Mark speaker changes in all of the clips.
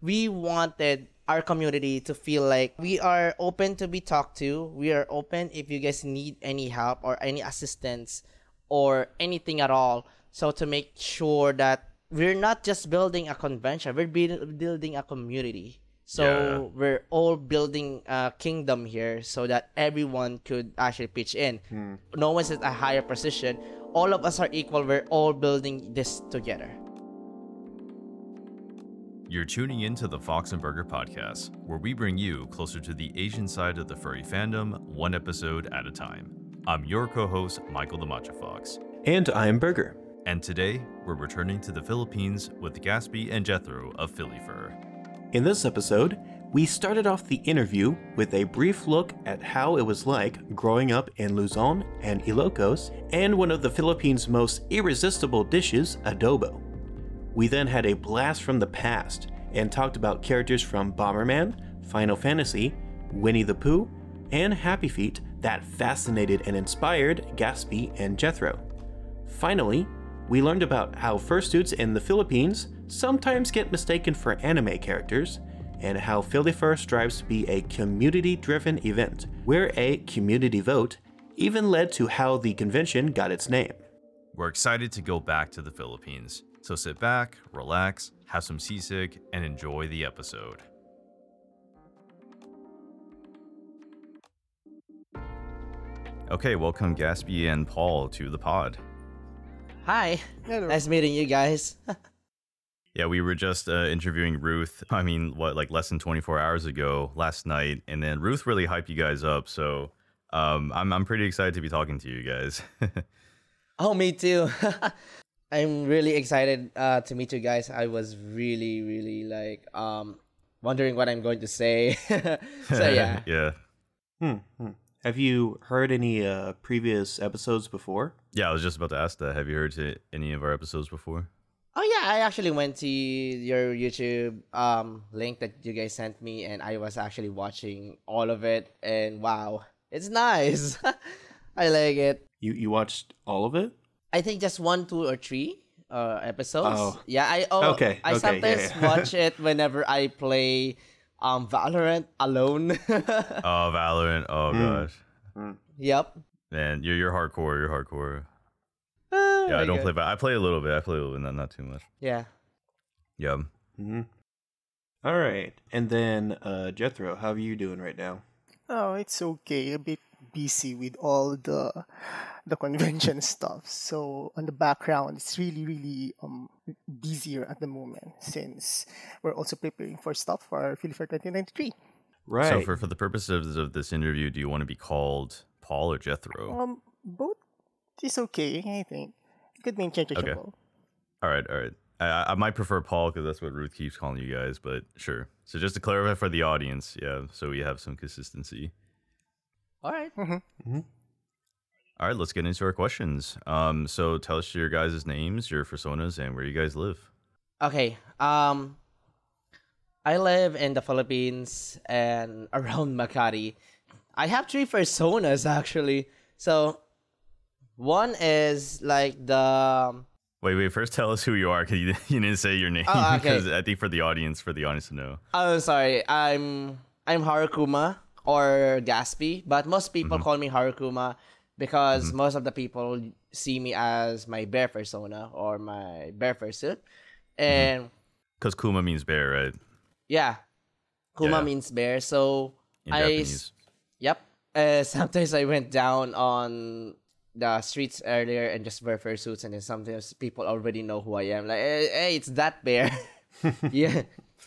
Speaker 1: We wanted our community to feel like we are open to be talked to. We are open if you guys need any help or any assistance or anything at all. So to make sure that we're not just building a convention, we're building a community. So
Speaker 2: Yeah.
Speaker 1: we're all building a kingdom here so that everyone could actually pitch in. Hmm. No one's at a higher position. All of us are equal. We're all building this together.
Speaker 2: You're tuning in to the Fox and Burger podcast, where we bring you closer to the Asian side of the furry fandom, one episode at a time. I'm your co-host, Michael the Matcha Fox,
Speaker 3: And I'm Burger.
Speaker 2: and today we're returning to the Philippines with Gaspy and Jethro of PhiliFUR.
Speaker 3: In this episode, we started off the interview with a brief look at how it was like growing up in Luzon and Ilocos and one of the Philippines' most irresistible dishes, adobo. We then had a blast from the past and talked about characters from Bomberman, Final Fantasy, Winnie the Pooh, and Happy Feet that fascinated and inspired Gaspy and Jethro. Finally, we learned about how fursuits in the Philippines sometimes get mistaken for anime characters, and how PhiliFUR strives to be a community driven event, where a community vote even led to how the convention got its name.
Speaker 2: We're excited to go back to the Philippines, so sit back, relax, have some sisig, and enjoy the episode. Okay, welcome Gaspy and Paul to the pod.
Speaker 1: Hi.
Speaker 4: Hello.
Speaker 1: Nice meeting you guys.
Speaker 2: Yeah, we were just uh, interviewing Ruth. I mean, what, like less than 24 hours ago last night, and then Ruth really hyped you guys up. So um, I'm I'm pretty excited to be talking to you guys.
Speaker 1: Oh, me too. I'm really excited uh, to meet you guys. I was really, really like um wondering what I'm going to say. so yeah.
Speaker 2: yeah,
Speaker 3: Hmm. hmm. Have you heard any uh, previous episodes before?
Speaker 2: yeah. I was just about to ask that. Have you heard to any of our episodes before?
Speaker 1: Oh yeah, I actually went to your YouTube um link that you guys sent me, and I was actually watching all of it. And wow, it's nice. I like it.
Speaker 3: You you watched all of it?
Speaker 1: I think just one, two, or three uh episodes.
Speaker 3: Oh.
Speaker 1: Yeah, I oh
Speaker 3: Okay,
Speaker 1: I
Speaker 3: okay,
Speaker 1: sometimes
Speaker 3: yeah.
Speaker 1: watch it whenever I play um Valorant alone.
Speaker 2: Oh, Valorant. Oh gosh,
Speaker 1: yep.
Speaker 2: man, you're you're hardcore. You're hardcore.
Speaker 1: Oh
Speaker 2: Yeah, I don't
Speaker 1: God.
Speaker 2: play. Val- I play a little bit. I play a little bit, not not too much.
Speaker 1: Yeah.
Speaker 2: Yeah.
Speaker 3: Mm-hmm. All right. And then uh, Jethro, how are you doing right now?
Speaker 4: Oh, it's okay. A bit busy with all the the convention stuff. So on the background, it's really really um busier at the moment since we're also preparing for stuff for PhiliFUR 2093.
Speaker 3: Right.
Speaker 2: So for for the purposes of this interview, do you want to be called Paul or Jethro?
Speaker 4: Um, both is okay. I think it could be interchangeable.
Speaker 2: All right, all right. I, I might prefer Paul because that's what Ruth keeps calling you guys, but sure. So just to clarify for the audience, yeah, so we have some consistency.
Speaker 1: All right.
Speaker 2: All right, let's get into our questions. Um, so tell us your guys' names, your personas, and where you guys live.
Speaker 1: Okay. Um, I live in the Philippines and around Makati. I have three personas actually. So, one is like the
Speaker 2: Wait, wait. First, tell us who you are because you, you didn't say your name.
Speaker 1: Oh, okay.
Speaker 2: Because I think for the audience, for the audience to know.
Speaker 1: Oh, sorry. I'm I'm Harukuma or Gaspy, but most people call me Harukuma because mm-hmm. most of the people see me as my bear persona or my bear fursuit. Mm-hmm. And
Speaker 2: Because Kuma means bear, right?
Speaker 1: yeah, Kuma
Speaker 2: Yeah.
Speaker 1: means bear. So
Speaker 2: In
Speaker 1: I
Speaker 2: Japanese.
Speaker 1: Yep. Uh, sometimes I went down on the streets earlier and just wear fursuits, and then sometimes people already know who I am. Like, hey, hey it's that bear. yeah.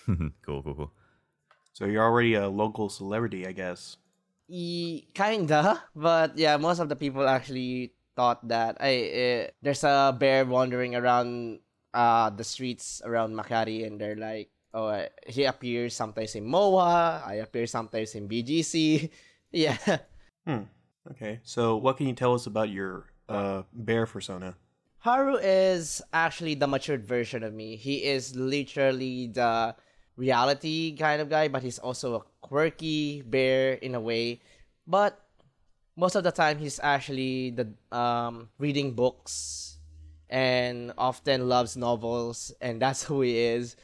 Speaker 2: cool, cool, cool.
Speaker 3: So you're already a local celebrity, I guess.
Speaker 1: E- kinda, but yeah, most of the people actually thought that hey, uh, there's a bear wandering around uh the streets around Makati, and they're like, oh, uh, he appears sometimes in MOA, I appear sometimes in BGC. yeah.
Speaker 3: Hmm. Okay. So what can you tell us about your uh, bear persona?
Speaker 1: Haru is actually the matured version of me. He is literally the reality kind of guy, but he's also a quirky bear in a way. But most of the time, he's actually the um, reading books and often loves novels, and that's who he is.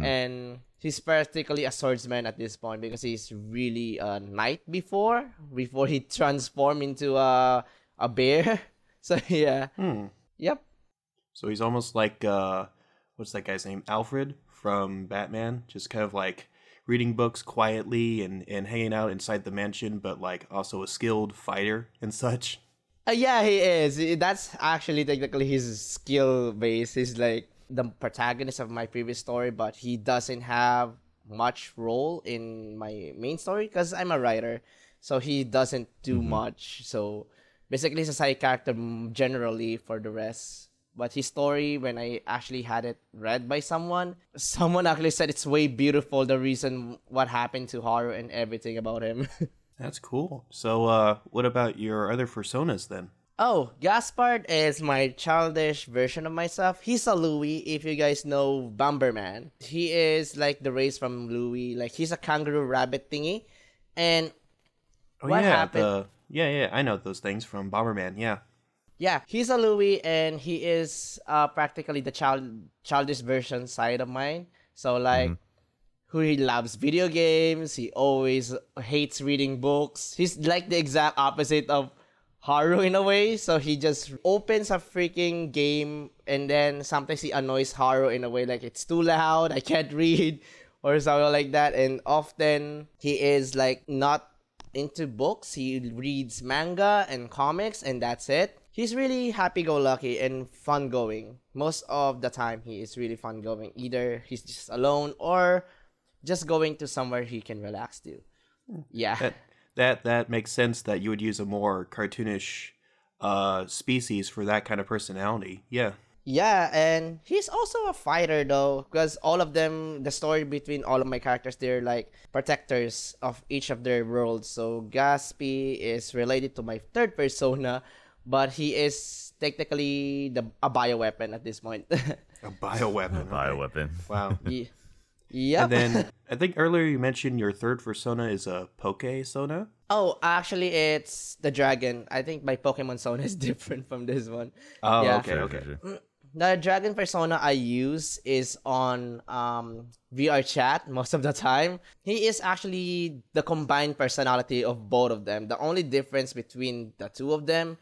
Speaker 1: And he's practically a swordsman at this point because he's really a knight before before he transformed into a a bear. So yeah.
Speaker 3: Hmm.
Speaker 1: Yep.
Speaker 3: So he's almost like uh, what's that guy's name? Alfred from Batman. Just kind of like reading books quietly and and hanging out inside the mansion, but like also a skilled fighter and such.
Speaker 1: Uh, yeah, he is. That's actually technically his skill base. He's like the protagonist of my previous story, but he doesn't have much role in my main story because I'm a writer. So he doesn't do much. So basically, he's a side character generally for the rest. But his story, when I actually had it read by someone, someone actually said it's way beautiful. The reason what happened to Haru and everything about him.
Speaker 3: That's cool. So uh, what about your other personas then?
Speaker 1: Oh, Gaspard is my childish version of myself. He's a Louis, if you guys know Bomberman. He is like the race from Louis. Like he's a kangaroo rabbit thingy. And
Speaker 3: Oh
Speaker 1: What
Speaker 3: yeah,
Speaker 1: happened?
Speaker 3: the yeah yeah I know those things from Bomberman. Yeah.
Speaker 1: Yeah, he's a Louis and he is uh practically the child childish version side of mine. So like who he loves video games, he always hates reading books. He's like the exact opposite of Haru in a way. So he just opens a freaking game and then sometimes he annoys Haru in a way like it's too loud, I can't read or something like that. And often he is like not into books. He reads manga and comics, and that's it. He's really happy-go-lucky and fun-going. Most of the time, he is really fun-going. Either he's just alone or just going to somewhere he can relax to. Yeah.
Speaker 3: That that that makes sense that you would use a more cartoonish uh species for that kind of personality. Yeah.
Speaker 1: Yeah, and he's also a fighter though, because all of them, the story between all of my characters, they're like protectors of each of their worlds. So Gaspy is related to my third persona, but he is technically the a bioweapon at this point.
Speaker 3: A bioweapon. okay.
Speaker 2: Bioweapon.
Speaker 3: Wow.
Speaker 1: Ye- yep.
Speaker 3: And then I think earlier you mentioned your third persona is a Poke Sona.
Speaker 1: oh, actually, it's the dragon. I think my Pokemon Sona is different from this one.
Speaker 3: Oh,
Speaker 1: Yeah.
Speaker 3: okay, okay.
Speaker 2: sure, sure.
Speaker 1: the dragon persona I use is on um, VR chat most of the time. He is actually the combined personality of both of them. The only difference between the two of them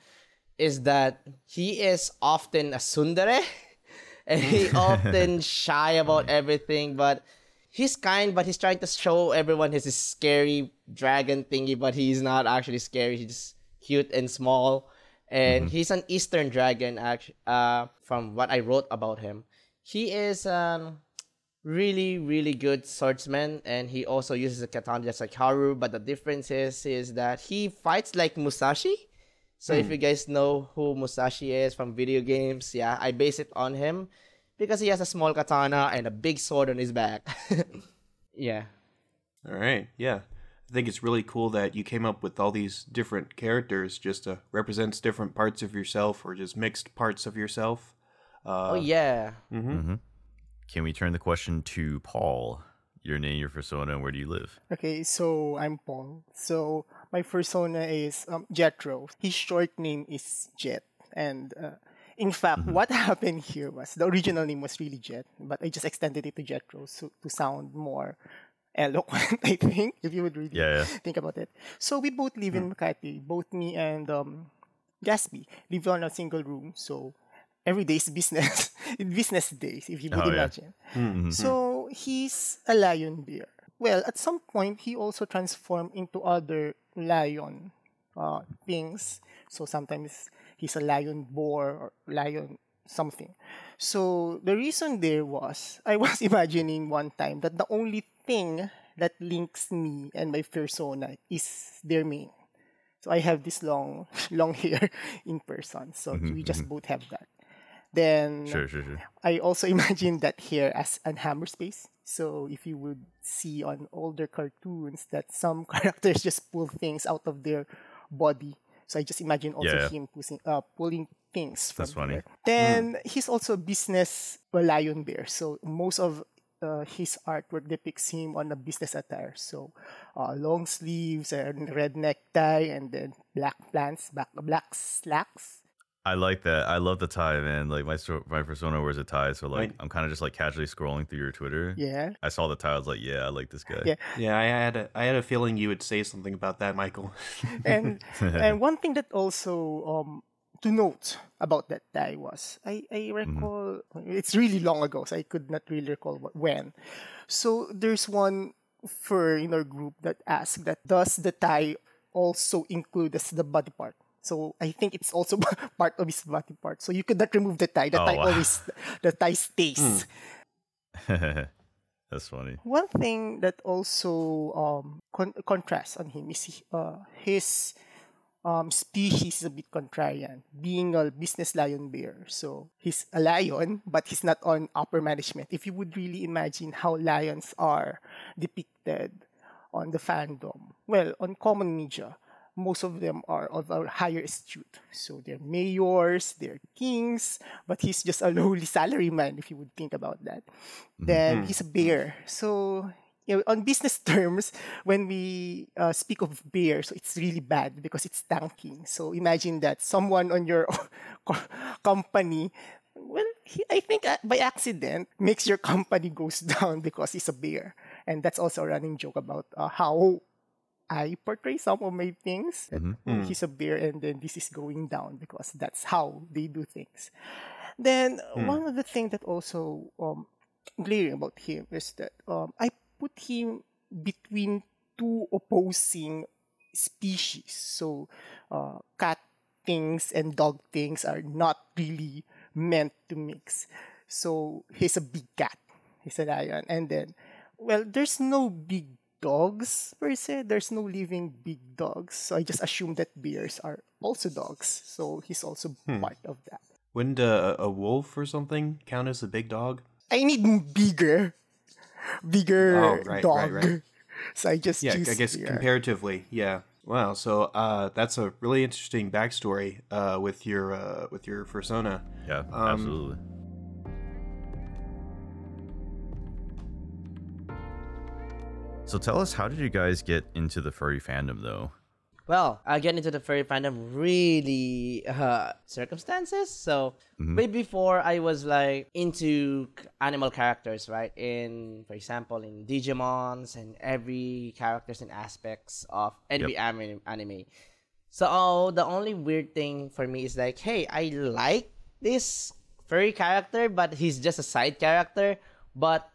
Speaker 1: is that he is often a tsundere and he often shy about everything, but he's kind, but he's trying to show everyone his scary dragon thingy, but he's not actually scary. He's just cute and small. And he's an Eastern dragon, actually, uh, from what I wrote about him. He is um, really, really good swordsman, and he also uses a katana just like Haru, but the difference is, is that he fights like Musashi. So if hmm. you guys know who Musashi is from video games, yeah, I base it on him because he has a small katana and a big sword on his back. yeah.
Speaker 3: All right. Yeah. I think it's really cool that you came up with all these different characters just to represents different parts of yourself or just mixed parts of yourself. Uh,
Speaker 1: oh yeah. Mm-hmm. Mm-hmm.
Speaker 2: Can we turn the question to Paul? Your name, your persona, and where do you live?
Speaker 4: Okay, so I'm Paul. So my persona is um, Jethro. His short name is Jet, and uh, in fact, what happened here was the original name was really Jet, but I just extended it to Jethro so, to sound more eloquent. I think if you would really
Speaker 2: Yeah, yeah.
Speaker 4: think about it. So we both live in Makati. Both me and um, Gaspy live on a single room. So every day is business. business days, if you would
Speaker 2: Oh, yeah.
Speaker 4: imagine. So he's a lion bear. Well, at some point, he also transformed into other lion uh, things. So sometimes he's a lion boar or lion something. So the reason there was, I was imagining one time that the only thing that links me and my persona is their mane. So I have this long, long hair in person. So we just both have that. Then
Speaker 2: Sure, sure, sure.
Speaker 4: I also imagine that here as an hammer space. So if you would see on older cartoons that some characters just pull things out of their body. So I just imagine also
Speaker 2: Yeah.
Speaker 4: him pushing, uh, pulling things from
Speaker 2: That's funny.
Speaker 4: there. Then he's also a business a lion bear. So most of uh, his artwork depicts him on a business attire. So uh, long sleeves and red necktie and then black pants, black, black slacks
Speaker 2: I like that. I love the tie, man. Like my sto- my persona wears a tie, so like
Speaker 3: Right.
Speaker 2: I'm kind of just like casually scrolling through your Twitter.
Speaker 4: Yeah.
Speaker 2: I saw the tie. I was like, yeah, I like this guy.
Speaker 4: Yeah.
Speaker 3: Yeah, I had a, I had a feeling you would say something about that, Michael.
Speaker 4: and and one thing that also um to note about that die was I I recall it's really long ago, so I could not really recall what, when. So there's one for in our group that asked that does the tie also include as the body part? So I think it's also part of his body part. So you could not remove the tie. The
Speaker 2: Oh,
Speaker 4: tie
Speaker 2: wow.
Speaker 4: always the tie stays.
Speaker 2: That's funny.
Speaker 4: One thing that also um, con- contrasts on him is he- uh, his um, species is a bit contrarian, being a business lion bear. So he's a lion, but he's not on upper management. If you would really imagine how lions are depicted on the fandom, well, on common media, most of them are of a higher astute. So they're mayors, they're kings, but he's just a lowly salaryman, if you would think about that. Then he's a bear. So you know, on business terms, when we uh, speak of bear, so it's really bad because it's tanking. So imagine that someone on your company, well, he, I think uh, by accident makes your company goes down because he's a bear, and that's also a running joke about uh, how I portray some of my things. That oh, he's a bear, and then this is going down because that's how they do things. Then one of the things that also um, glaring about him is that um, I put him between two opposing species. So, uh, cat things and dog things are not really meant to mix. So, he's a big cat. He's a lion. And then, well, there's no big dogs per se. There's no living big dogs. So, I just assume that bears are also dogs. So, he's also part of that.
Speaker 3: Wouldn't a, a wolf or something count as a big dog?
Speaker 4: I need bigger, bigger
Speaker 3: Oh, right,
Speaker 4: dog.
Speaker 3: right, right.
Speaker 4: So I just
Speaker 3: Yeah,
Speaker 4: choose
Speaker 3: I guess
Speaker 4: bear.
Speaker 3: comparatively, yeah. Wow, so uh, that's a really interesting backstory uh, with your uh, with your persona.
Speaker 2: Yeah,
Speaker 3: Um,
Speaker 2: absolutely. So tell us, how did you guys get into the furry fandom, though?
Speaker 1: Well, I get into the furry fandom really uh, circumstances. So way before I was like into animal characters, right? In for example, in Digimons and every characters and aspects of every anime. anime. So the only weird thing for me is like, hey, I like this furry character, but he's just a side character. But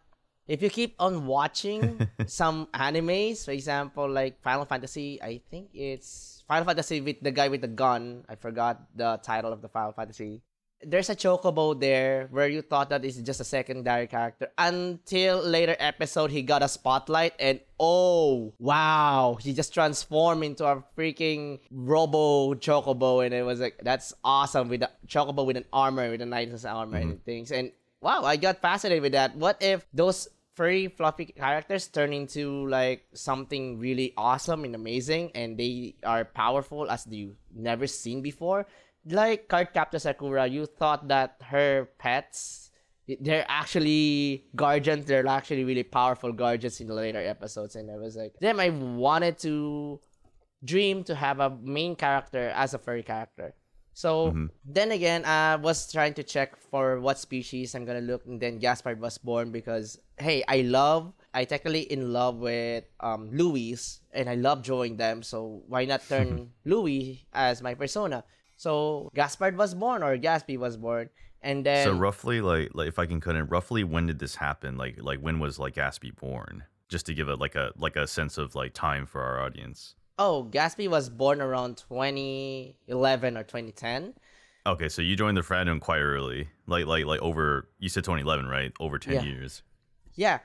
Speaker 1: if you keep on watching some animes, for example, like Final Fantasy, I think it's Final Fantasy with the guy with the gun. I forgot the title of the Final Fantasy. There's a chocobo there where you thought that is just a secondary character until later episode he got a spotlight and oh wow he just transformed into a freaking robo chocobo and it was like that's awesome with the chocobo with an armor with a knight's armor and mm-hmm. things and wow, I got fascinated with that. What if those furry, fluffy characters turn into like something really awesome and amazing, and they are powerful as you never seen before? Like card Cardcaptor Sakura, you thought that her pets. They're actually guardians. They're actually really powerful guardians in the later episodes, and I was like, damn, I wanted to dream to have a main character as a furry character. So then again, I was trying to check for what species I'm gonna look, and then Gaspard was born because hey, I love, I technically in love with um Louis, and I love drawing them. So why not turn Louis as my persona? So Gaspard was born, or Gaspy was born, and then
Speaker 2: so roughly, like, like if I can cut in, roughly when did this happen? Like, like when was like Gaspy born? Just to give it like a like a sense of like time for our audience.
Speaker 1: Oh, Gaspy was born around 2011 or 2010.
Speaker 2: Okay, so you joined the fandom quite early, like like like over. You said 2011, right? Over 10
Speaker 1: Yeah.
Speaker 2: years.
Speaker 1: Yeah,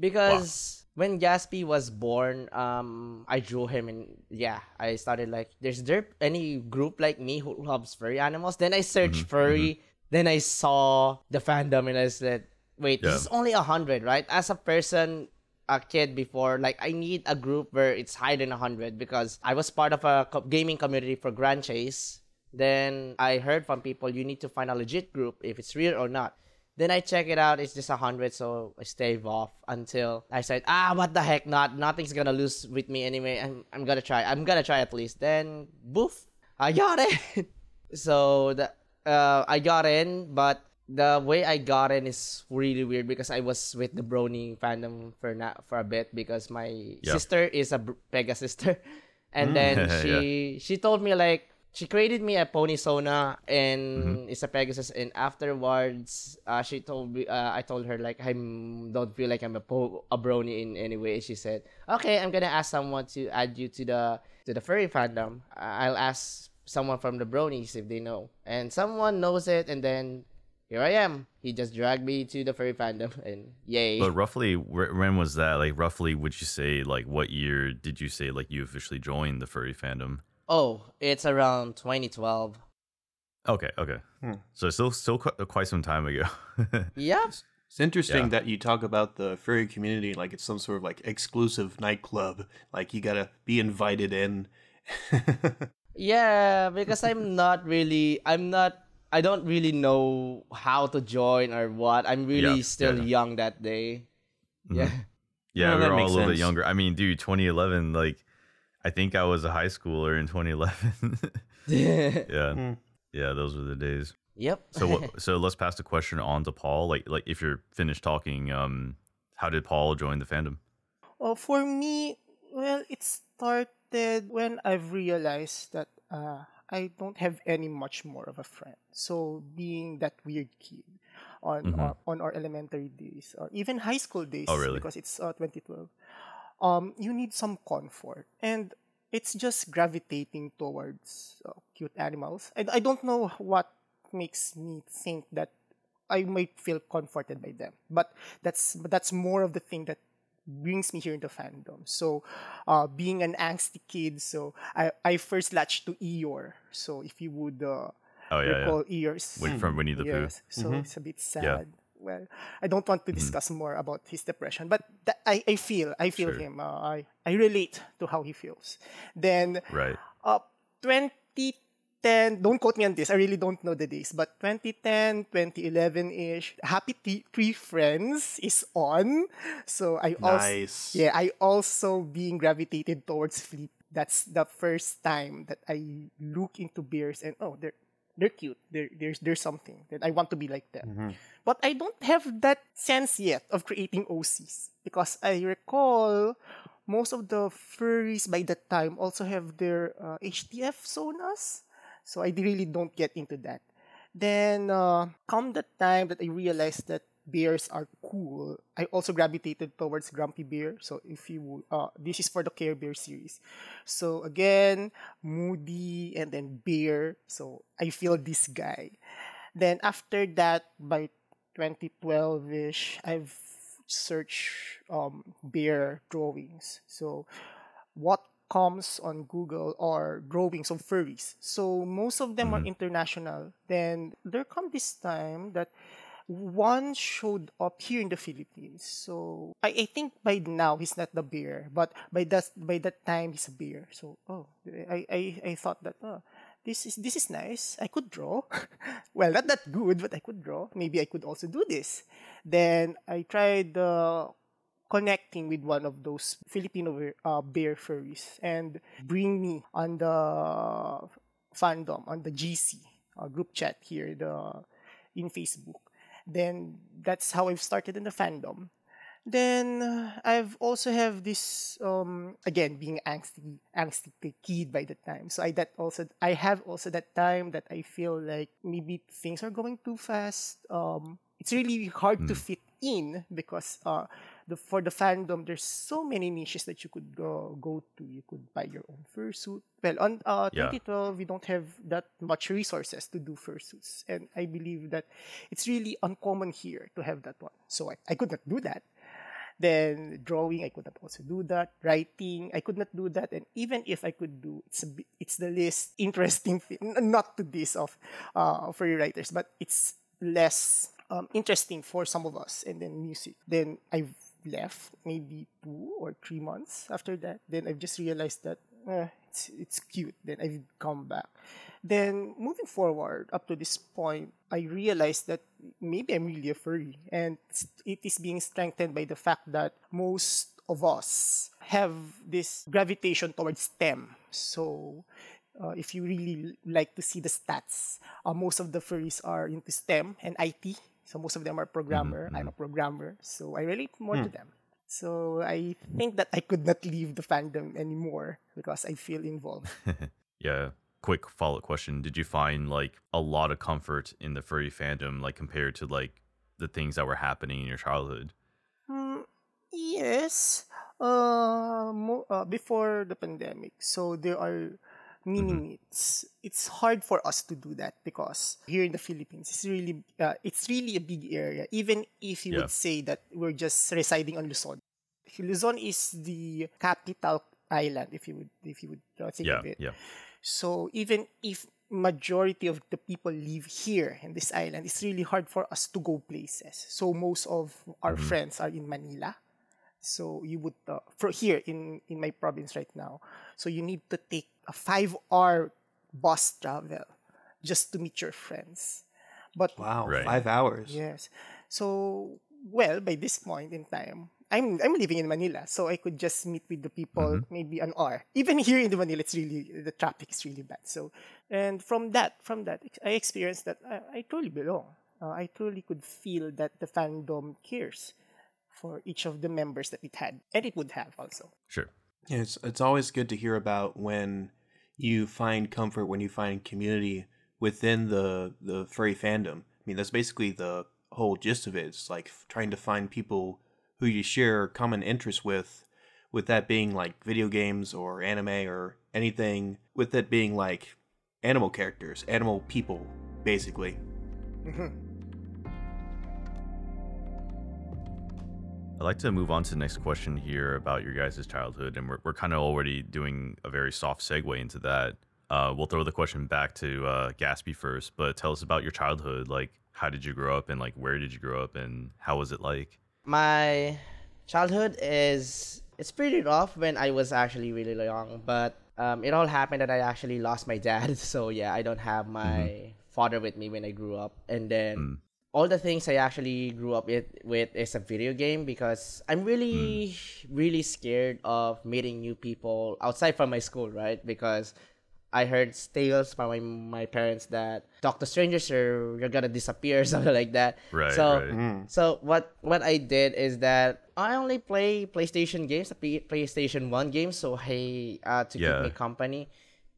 Speaker 1: because when Gaspy was born, um, I drew him, and yeah, I started like, there's there any group like me who loves furry animals? Then I searched furry, then I saw the fandom, and I said, wait,
Speaker 2: Yeah.
Speaker 1: this is only a hundred, right? As a person. A kid before, like I need a group where it's higher than hundred because I was part of a gaming community for Grand Chase. Then I heard from people you need to find a legit group if it's real or not. Then I check it out. It's just a hundred, so I stave off until I said, "Ah, what the heck? Not nothing's gonna lose with me anyway. I'm I'm gonna try. I'm gonna try at least." Then, boof, I got it. So the uh, I got in, but the way I got in is really weird because I was with the Brony fandom for na- for a bit because my
Speaker 2: Yeah.
Speaker 1: sister is a Pegasister, and then
Speaker 2: Yeah.
Speaker 1: she she told me like she created me a pony sona and
Speaker 2: Mm-hmm.
Speaker 1: it's a Pegasus and afterwards uh, she told me uh, I told her like I don't feel like I'm a po- a brony in any way. She said okay I'm gonna ask someone to add you to the to the furry fandom. I- I'll ask someone from the bronies if they know and someone knows it and then here I am. He just dragged me to the furry fandom and yay.
Speaker 2: But roughly, when was that? Like, roughly, would you say like what year did you say like you officially joined the furry fandom?
Speaker 1: oh, it's around 2012.
Speaker 2: Okay, okay. Hmm. So still, still quite some time ago.
Speaker 1: Yep.
Speaker 3: It's interesting
Speaker 2: Yeah.
Speaker 3: that you talk about the furry community like it's some sort of like exclusive nightclub. Like you gotta be invited in.
Speaker 1: Yeah, because I'm not really I'm not I don't really know how to join or what. I'm really
Speaker 2: Yeah,
Speaker 1: still
Speaker 2: yeah.
Speaker 1: young that day. Yeah.
Speaker 2: yeah,
Speaker 3: No,
Speaker 2: we
Speaker 3: that
Speaker 2: were all a
Speaker 3: makes
Speaker 2: little bit younger. I mean, dude, 2011. Like, I think I was a high schooler in 2011. yeah, yeah, those were the days.
Speaker 1: yep.
Speaker 2: So what? so let's pass the question on to Paul. Like, like if you're finished talking, um, how did Paul join the fandom?
Speaker 4: Uh, for me, well, it started when I've realized that uh, I don't have any much more of a friend. So being that weird kid on our, on our elementary days or even high school days,
Speaker 2: Mm-hmm. Oh, really?
Speaker 4: because it's uh, 2012, um, you need some comfort, and it's just gravitating towards uh, cute animals. And I don't know what makes me think that I might feel comforted by them. But that's but that's more of the thing that brings me here into fandom. So, uh, being an angsty kid, so I, I first latched to Eeyore. So if you would uh,
Speaker 2: Oh yeah, yeah.
Speaker 4: recall Eeyore's
Speaker 2: Win- from Winnie the Pooh.
Speaker 4: yes, so it's a bit sad.
Speaker 2: Yeah.
Speaker 4: Well, I don't want to discuss more about his depression, but that, I, I feel I feel
Speaker 2: Sure.
Speaker 4: him. Uh, I I relate to how he feels. Then
Speaker 2: Right.
Speaker 4: uh, 2010, don't quote me on this, I really don't know the days, but 2010, 2011-ish, Happy T- Tree Friends is on. So I also,
Speaker 3: Nice.
Speaker 4: yeah, I also being gravitated towards Flip. That's the first time that I look into beers and oh, they're they're cute. There, there's there's something that I want to be like them. But I don't have that sense yet of creating OCs because I recall most of the furries by that time also have their uh, HTF sonas. So I really don't get into that. Then uh, come the time that I realized that bears are cool, I also gravitated towards Grumpy Bear. So if you uh, this is for the Care Bear series. So again, Moody and then Bear. So I feel this guy. Then after that, by 2012-ish, I've searched um, bear drawings. So what comes on Google are drawings of furries. So most of them are international. Then there come this time that one showed up here in the Philippines. So I, I think by now he's not the bear, but by that by that time he's a bear. So oh, I I, I thought that oh, this is this is nice. I could draw. well, not that good, but I could draw. Maybe I could also do this. Then I tried uh, connecting with one of those Filipino bear- uh, bear furries and bring me on the fandom on the GC uh, group chat here the in Facebook. Then that's how I've started in the fandom. Then I've also have this um again being angsty angsty kid by the time. So I that also I have also that time that I feel like maybe things are going too fast. Um it's really hard to fit in because uh the for the fandom there's so many niches that you could go go to. You could buy your own fursuit. Well on uh
Speaker 2: Yeah.
Speaker 4: 2012 we don't have that much resources to do fursuits. And I believe that it's really uncommon here to have that one. So I, I could not do that. Then drawing, I could not also do that. Writing, I could not do that. And even if I could do, it's a bit, it's the least interesting thing. Not to this of uh, writers, but it's less um, interesting for some of us. And then music. Then I've left maybe two or three months after that. Then I've just realized that eh, it's it's cute. Then I've come back. Then moving forward up to this point, I realized that maybe I'm really a furry, and it is being strengthened by the fact that most of us have this gravitation towards STEM. So Uh, if you really like to see the stats, uh, most of the furries are into STEM and IT. So most of them are programmer. I'm a programmer, so I relate more to them. So I think that I could not leave the fandom anymore because I feel involved.
Speaker 2: Yeah. Quick follow up question. Did you find like a lot of comfort in the furry fandom, like compared to like the things that were happening in your childhood?
Speaker 4: Mm, yes. Uh, mo- uh, before the pandemic, so there are mini meets. It's hard for us to do that because here in the Philippines, it's really uh, it's really a big area. Even if you
Speaker 2: Yeah.
Speaker 4: would say that we're just residing on Luzon, Luzon is the capital island. If you would if you would uh, think
Speaker 2: Yeah.
Speaker 4: of it.
Speaker 2: Yeah.
Speaker 4: So even if majority of the people live here in this island, it's really hard for us to go places. So most of our friends are in Manila. So you would uh, for here in in my province right now. So you need to take a five hour bus travel just to meet your friends. But
Speaker 3: Wow,
Speaker 2: Right.
Speaker 3: five hours.
Speaker 4: Yes. So, well, by this point in time, I'm I'm living in Manila, so I could just meet with the people maybe an hour. Even here in the Manila, it's really the traffic is really bad. So, and from that, from that, I experienced that I, I truly belong. Uh, I truly could feel that the fandom cares for each of the members that it had, and it would have also.
Speaker 2: Sure.
Speaker 3: Yeah, It's it's always good to hear about when you find comfort when you find community within the the furry fandom. I mean, that's basically the whole gist of it. It's like trying to find people who you share common interests with, with that being like video games or anime or anything, with it being like animal characters, animal people, basically. Mm-hmm.
Speaker 2: I'd like to move on to the next question here about your guys' childhood, and we're, we're kind of already doing a very soft segue into that. Uh, we'll throw the question back to uh, Gaspy first, but tell us about your childhood. Like, how did you grow up, and like, where did you grow up, and how was it like?
Speaker 1: my childhood is it's pretty rough when I was actually really young, but um, it all happened that I actually lost my dad. So yeah, I don't have my father with me when I grew up, and then all the things I actually grew up with, with is a video game because I'm really really scared of meeting new people outside from my school, right? Because I heard tales from my, my parents that talk to strangers or you're gonna disappear, or something like that.
Speaker 2: Right,
Speaker 1: So
Speaker 2: right.
Speaker 1: so what what I did is that I only play PlayStation games, the P- PlayStation One games, so hey, uh, to
Speaker 2: Yeah.
Speaker 1: keep me company.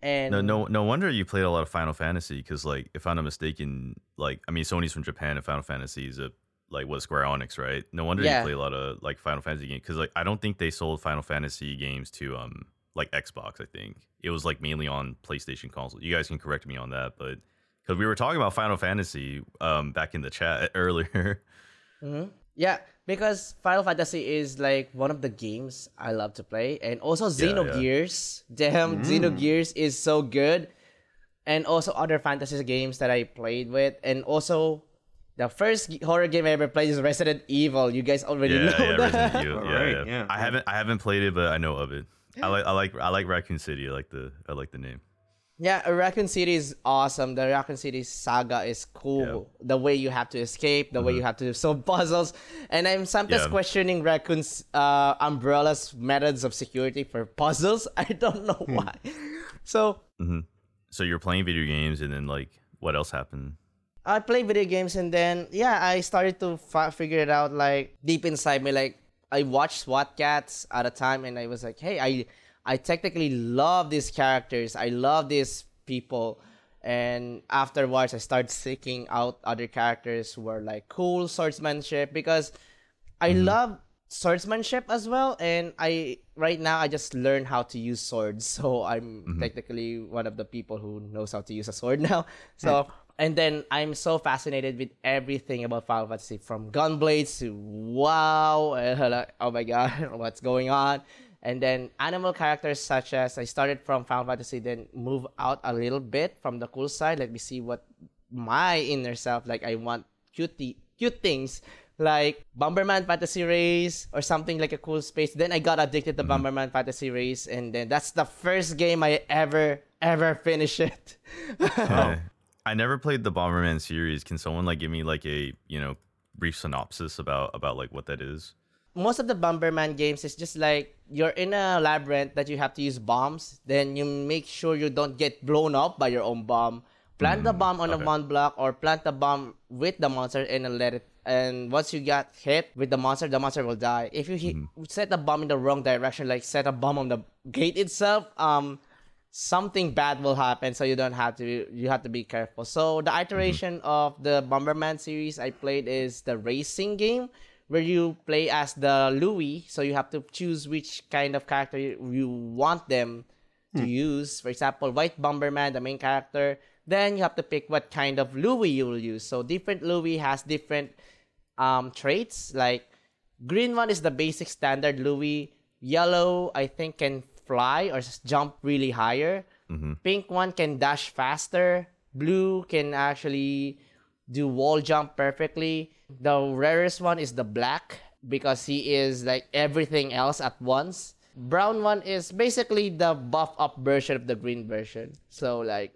Speaker 1: And
Speaker 2: No, no, no wonder you played a lot of Final Fantasy because, like, if I'm not mistaken, like, I mean, Sony's from Japan, and Final Fantasy is a like what Square Enix, right? No wonder
Speaker 1: Yeah.
Speaker 2: you play a lot of like Final Fantasy games because, like, I don't think they sold Final Fantasy games to um like Xbox. I think it was like mainly on PlayStation console. You guys can correct me on that, but because we were talking about Final Fantasy um back in the chat earlier.
Speaker 1: Yeah, because Final Fantasy is like one of the games I love to play, and also
Speaker 2: Yeah, yeah.
Speaker 1: Xenogears. Damn, mm. Xenogears is so good, and also other fantasy games that I played with, and also. The first horror game I ever played is Resident Evil. You guys already
Speaker 2: yeah,
Speaker 1: know
Speaker 2: yeah,
Speaker 1: that.
Speaker 2: Resident Evil. Yeah,
Speaker 3: Right,
Speaker 2: yeah,
Speaker 3: yeah,
Speaker 2: I haven't I haven't played it, but I know of it. I like I like I like Raccoon City. I like the I like the name.
Speaker 1: Yeah, Raccoon City is awesome. The Raccoon City saga is cool. The way you have to escape, the way mm-hmm. you have to solve puzzles, and I'm sometimes
Speaker 2: Yeah.
Speaker 1: questioning Raccoon's uh, Umbrella's methods of security for puzzles. I don't know hmm. why. So mm-hmm.
Speaker 2: So you're playing video games, and then like what else happened?
Speaker 1: I play video games, and then yeah, I started to fi- figure it out like deep inside me. Like I watched SWAT Kats at a time, and I was like, hey, I I technically love these characters. I love these people. And afterwards, I started seeking out other characters who were like cool swordsmanship because I mm-hmm. love swordsmanship as well. And I right now I just learned how to use swords, so I'm mm-hmm. technically one of the people who knows how to use a sword now. So and then I'm so fascinated with everything about Final Fantasy, from gunblades to wow, oh my god, what's going on? And then animal characters such as I started from Final Fantasy, then move out a little bit from the cool side. Let me see what my inner self like. I want cutie, cute things like Bomberman Fantasy Race or something like a cool space. Then I got addicted to mm-hmm. Bomberman Fantasy Race, and then that's the first game I ever ever finished it.
Speaker 2: I never played the Bomberman series. Can someone like give me like a you know brief synopsis about about like what that is?
Speaker 1: Most of the Bomberman games is just like you're in a labyrinth that you have to use bombs. Then you make sure you don't get blown up by your own bomb. Plant the mm, bomb on
Speaker 2: okay.
Speaker 1: a one block or plant the bomb with the monster and let it. And once you get hit with the monster, the monster will die. If you hit, mm-hmm. set the bomb in the wrong direction, like set a bomb on the gate itself, um, something bad will happen. So you don't have to. You have to be careful. So the iteration mm-hmm. of the Bomberman series I played is the racing game where you play as the Louis. So you have to choose which kind of character you, want them to use. For example, White Bomberman, the main character. Then you have to pick what kind of Louis you will use. So different Louis has different um, traits. Like green one is the basic standard Louis. Yellow, I think, can fly or jump really higher. Pink one can dash faster. Blue can actually do wall jump perfectly. The rarest one is the black because he is like everything else at once. Brown one is basically the buff up version of the green version. So like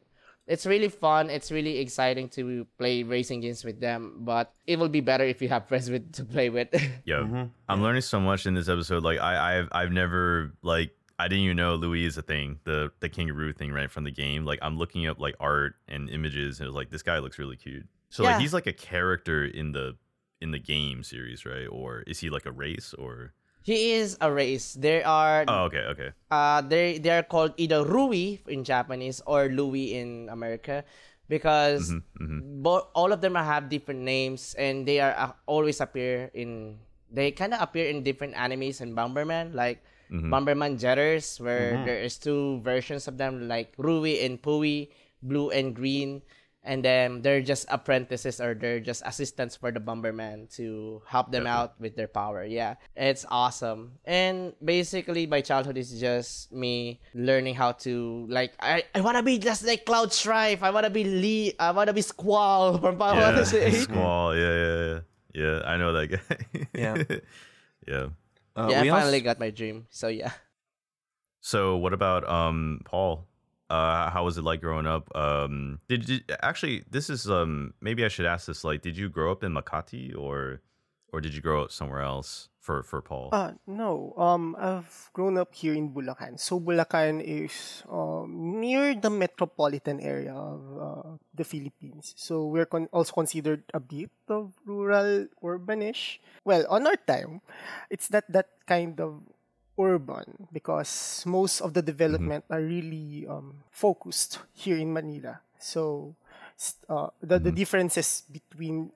Speaker 1: it's really fun. It's really exciting to play racing games with them, but it will be better if you have friends with to play with.
Speaker 2: Yeah, mm-hmm. I'm learning so much in this episode. Like I, I've, I've never like I didn't even know Louis is a thing, the the kangaroo thing right from the game. Like I'm looking up like art and images, and it was like this guy looks really cute. So
Speaker 1: Yeah.
Speaker 2: like he's like a character in the in the game series, right? Or is he like a race or?
Speaker 1: he is a race. There are
Speaker 2: Oh, okay, okay.
Speaker 1: uh they they are called either Rui in Japanese or Louis in America because bo- all of them have different names and they are uh, always appear in they kind of appear in different animes and Bomberman like Bomberman Jetters where there is two versions of them like Rui and Pui blue and green and then they're just apprentices or they're just assistants for the Bomberman to help them out with their power. Yeah, it's awesome. And basically, my childhood is just me learning how to like I, I want to be just like Cloud Strife. I want to be Lee. I want to be Squall from Final
Speaker 2: Yeah. Squall. Yeah, yeah, yeah. Yeah, I know that guy.
Speaker 3: Yeah.
Speaker 2: yeah.
Speaker 3: Uh,
Speaker 1: yeah, I finally
Speaker 3: also-
Speaker 1: got my dream. So yeah.
Speaker 2: So what about um Paul? Uh, how was it like growing up? Um, did you actually? This is um maybe I should ask this. Like, did you grow up in Makati or or did you grow up somewhere else? For for Paul.
Speaker 4: Uh, no. Um, I've grown up here in Bulacan. So Bulacan is um, near the metropolitan area of uh, the Philippines. So we're con- also considered a bit of rural, urbanish. Well, on our time, it's not that kind of urban because most of the development are really um, focused here in Manila. So uh, the, the differences between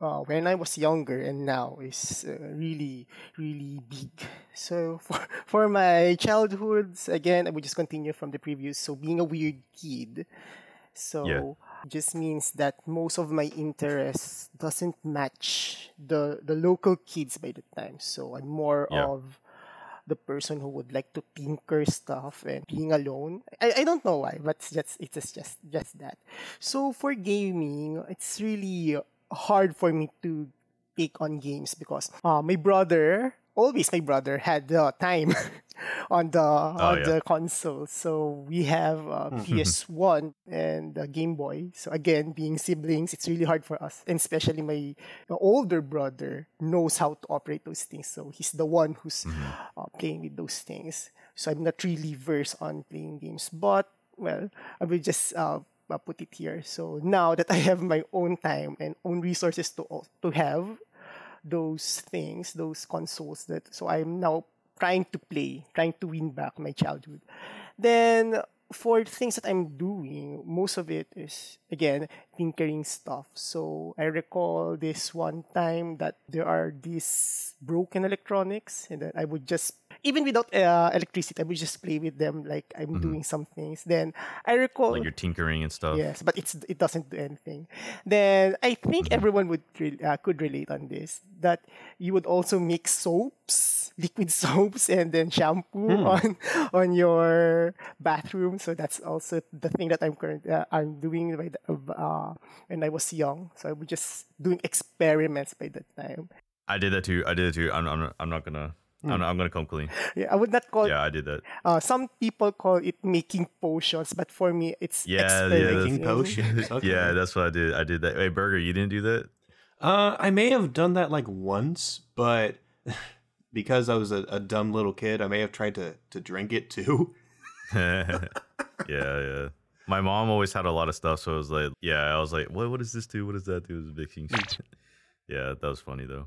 Speaker 4: uh, when I was younger and now is uh, really, really big. So for, for my childhoods, again, I would just continue from the previous. So being a weird kid, so just means that most of my interests doesn't match the the local kids by the time. So I'm more
Speaker 2: Yeah.
Speaker 4: of the person who would like to tinker stuff and being alone. I, I don't know why, but it's just it's just just, that. So for gaming, it's really hard for me to take on games because uh, my brother always my brother had the time on the on
Speaker 2: yeah.
Speaker 4: the console. So we have uh, ps1 and the game boy. So again being siblings it's really hard for us and especially my, my older brother knows how to operate those things. So he's the one who's uh, playing with those things. So i'm not really versed on playing games but well i will just uh, uh, put it here. So now that i have my own time and own resources to to have those things, those consoles that so I'm now trying to play, trying to win back my childhood. Then for things that I'm doing, most of it is again tinkering stuff. So I recall this one time that there are these broken electronics and then I would just even without uh, electricity, I would just play with them like I'm doing some things. Then I recall
Speaker 2: like you're tinkering and stuff.
Speaker 4: Yes, but it's it doesn't do anything. Then I think everyone would re- uh, could relate on this that you would also mix soaps, liquid soaps, and then shampoo on on your bathroom. So that's also the thing that I'm current uh, I'm doing by the, uh, when I was young. So I was just doing experiments by that time.
Speaker 2: I did that too. I did it too. I'm I'm, I'm not gonna. I'm, I'm gonna come clean.
Speaker 4: Yeah, I would not call.
Speaker 2: Yeah, I did that.
Speaker 4: Uh, some people call it making potions, but for me, it's
Speaker 2: Yeah, yeah,
Speaker 4: experimenting.
Speaker 3: Making potions. Okay.
Speaker 2: Yeah, that's what I did. I did that. Hey, Burger, you didn't do that.
Speaker 3: Uh, I may have done that like once, but because I was a, a dumb little kid, I may have tried to to drink it too.
Speaker 2: yeah, yeah. My mom always had a lot of stuff, so I was like, yeah, I was like, what, what does this do? What does that do? It was mixing shit. yeah, that was funny though.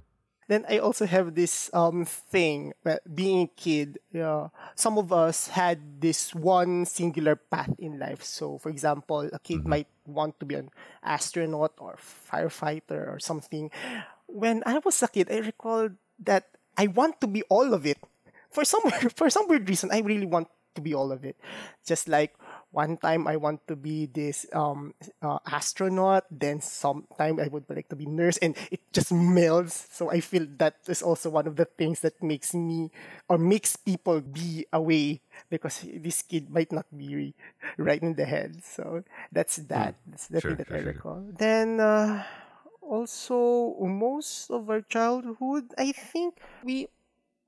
Speaker 4: Then I also have this um thing being a kid, yeah, some of us had this one singular path in life. So, for example, a kid might want to be an astronaut or firefighter or something. When I was a kid, I recall that I want to be all of it. For some for some weird reason, I really want to be all of it. Just like one time I want to be this um uh, astronaut, then sometime I would like to be nurse, and it just melds. So I feel that is also one of the things that makes me or makes people be away because this kid might not be right in the head. So that's that. That's the
Speaker 2: Sure,
Speaker 4: thing that
Speaker 2: sure,
Speaker 4: I
Speaker 2: sure.
Speaker 4: Then. Uh, also most of our childhood i think we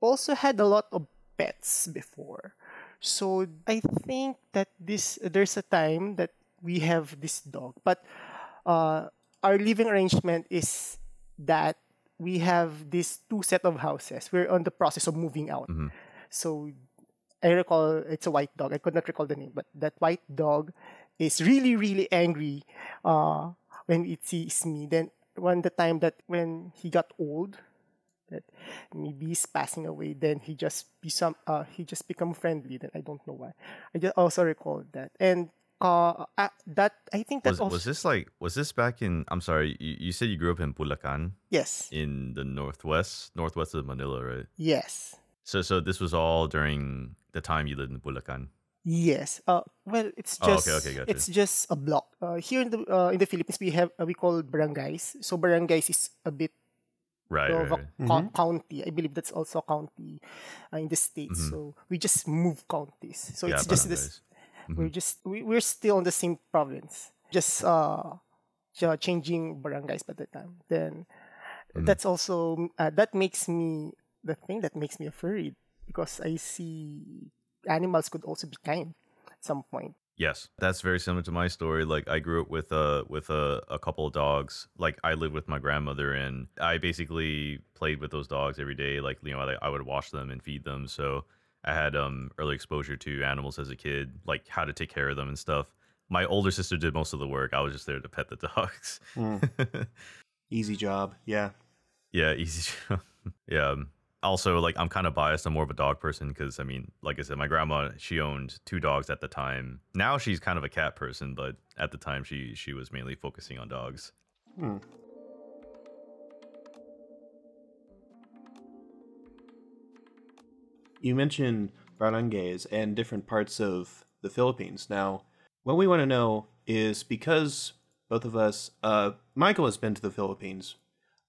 Speaker 4: also had a lot of pets before so i think that this there's a time that we have this dog but uh, our living arrangement is that we have this two set of houses we're on the process of moving out so I recall it's a white dog. I could not recall the name, but that white dog is really, really angry uh, when it sees me. Then when the time that when he got old, that maybe he's passing away, then he just be some uh, he just become friendly. Then I don't know why. I just also recall that and. Uh, uh, that I think that
Speaker 2: Was
Speaker 4: also
Speaker 2: was this like was this back in? I'm sorry, you, you said you grew up in Bulacan
Speaker 4: yes
Speaker 2: in the northwest, northwest of Manila, right?
Speaker 4: yes
Speaker 2: So so this was all during the time you lived in Bulacan.
Speaker 4: Yes. Uh, well, it's
Speaker 2: Oh,
Speaker 4: just
Speaker 2: okay, okay, gotcha.
Speaker 4: it's just a block. Uh, here in the uh, in the Philippines, we have uh, we call barangays. So barangays is a bit
Speaker 2: Right,
Speaker 4: of
Speaker 2: right,
Speaker 4: a
Speaker 2: right.
Speaker 4: co- county. I believe that's also a county uh, in the states. So we just move counties. So
Speaker 2: Mm-hmm. Yeah,
Speaker 4: it's just this.
Speaker 2: barangays.
Speaker 4: We're just we, we're still in the same province. Just uh, changing barangays by the time. Then
Speaker 2: Mm-hmm.
Speaker 4: that's also uh, that makes me the thing that makes me afraid because I see animals could also be kind at some point.
Speaker 2: Yes, that's very similar to my story. Like I grew up with a with a, a couple of dogs. Like I lived with my grandmother, and I basically played with those dogs every day. Like you know, I, I would wash them and feed them. So I had um early exposure to animals as a kid, like how to take care of them and stuff. My older sister did most of the work. I was just there to pet the dogs.
Speaker 3: Easy job. Yeah.
Speaker 2: Yeah, easy. job. yeah. Also, like I'm kind of biased. I'm more of a dog person because I mean, like I said, my grandma she owned two dogs at the time. Now she's kind of a cat person, but at the time she she was mainly focusing on dogs.
Speaker 3: You mentioned barangays and different parts of the Philippines. Now, what we want to know is because both of us, uh, Michael has been to the Philippines.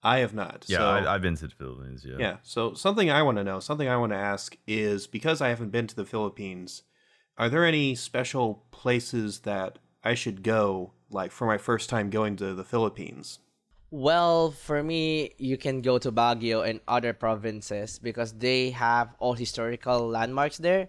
Speaker 3: I have not.
Speaker 2: Yeah,
Speaker 3: so,
Speaker 2: I, I've been to the Philippines. Yeah.
Speaker 3: yeah. So something I want to know, something I want to ask is because I haven't been to the Philippines, are there any special places that I should go, like for my first time going to the Philippines?
Speaker 1: Well, for me, you can go to Baguio and other provinces because they have all historical landmarks there.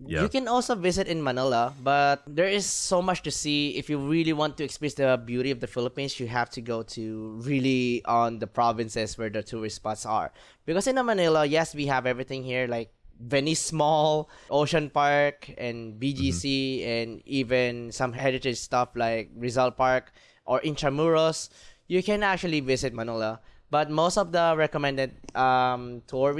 Speaker 2: Yeah.
Speaker 1: You can also visit in Manila, but there is so much to see. If you really want to experience the beauty of the Philippines, you have to go to really on the provinces where the tourist spots are. Because in Manila, yes, we have everything here like Venice Mall, Ocean Park, and BGC, and even some heritage stuff like Rizal Park or Intramuros. You can actually visit Manila, but most of the recommended um, tour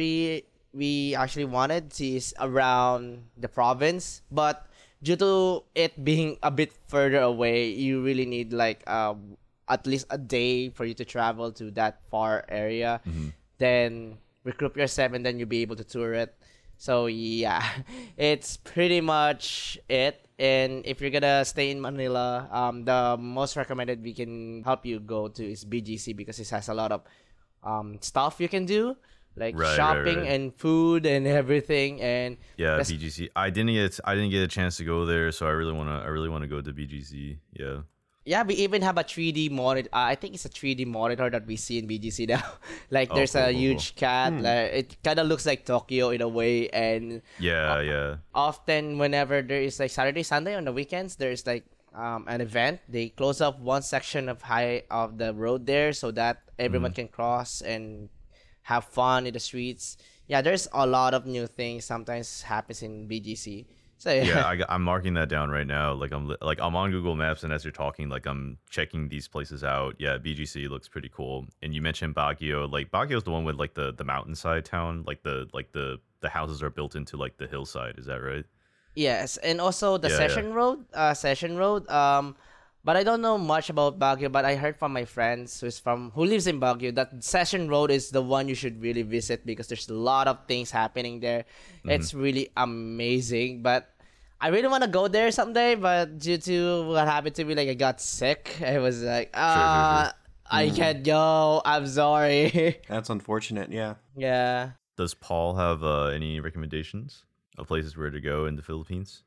Speaker 1: we actually wanted to is around the province, but due to it being a bit further away, you really need like uh, at least a day for you to travel to that far area. Then recruit yourself, and then you'll be able to tour it. So yeah, it's pretty much it. And if you're gonna stay in Manila, um, the most recommended we can help you go to is BGC because it has a lot of um stuff you can do, like
Speaker 2: Right, right,
Speaker 1: shopping
Speaker 2: right.
Speaker 1: and food and everything. And
Speaker 2: Yeah, BGC. I didn't get I didn't get a chance to go there, so I really wanna I really wanna go to BGC. Yeah.
Speaker 1: yeah, we even have a 3D monitor. Uh, I think it's a 3D monitor that we see in BGC now. like
Speaker 2: Oh,
Speaker 1: there's
Speaker 2: cool,
Speaker 1: a
Speaker 2: cool,
Speaker 1: huge cat. Like, it kind of looks like Tokyo in a way, and
Speaker 2: Yeah, yeah.
Speaker 1: often whenever there is like Saturday, Sunday on the weekends, there's like um, an event. They close up one section of high of the road there so that everyone
Speaker 2: Mm-hmm.
Speaker 1: can cross and have fun in the streets. yeah, there's a lot of new things sometimes happens in BGC. So
Speaker 2: yeah, I, I'm marking that down right now. Like I'm like I'm on Google Maps, and as you're talking, like I'm checking these places out. Yeah, BGC looks pretty cool. And you mentioned Baguio. Like Baguio is the one with like the the mountainside town. Like the like the the houses are built into like the hillside. Is that right?
Speaker 1: Yes, and also the
Speaker 2: Yeah, yeah.
Speaker 1: Session Road, uh, Session Road. Um, but I don't know much about Baguio. But I heard from my friends who's from who lives in Baguio that Session Road is the one you should really visit because there's a lot of things happening there.
Speaker 2: Mm-hmm.
Speaker 1: It's really amazing. But I really want to go there someday. But due to what happened to me, like I got sick. I was like,
Speaker 2: sure,
Speaker 1: uh,
Speaker 2: sure.
Speaker 1: I can't go. I'm sorry.
Speaker 3: That's unfortunate. Yeah.
Speaker 1: yeah.
Speaker 2: Does Paul have uh, any recommendations of places where to go in the Philippines?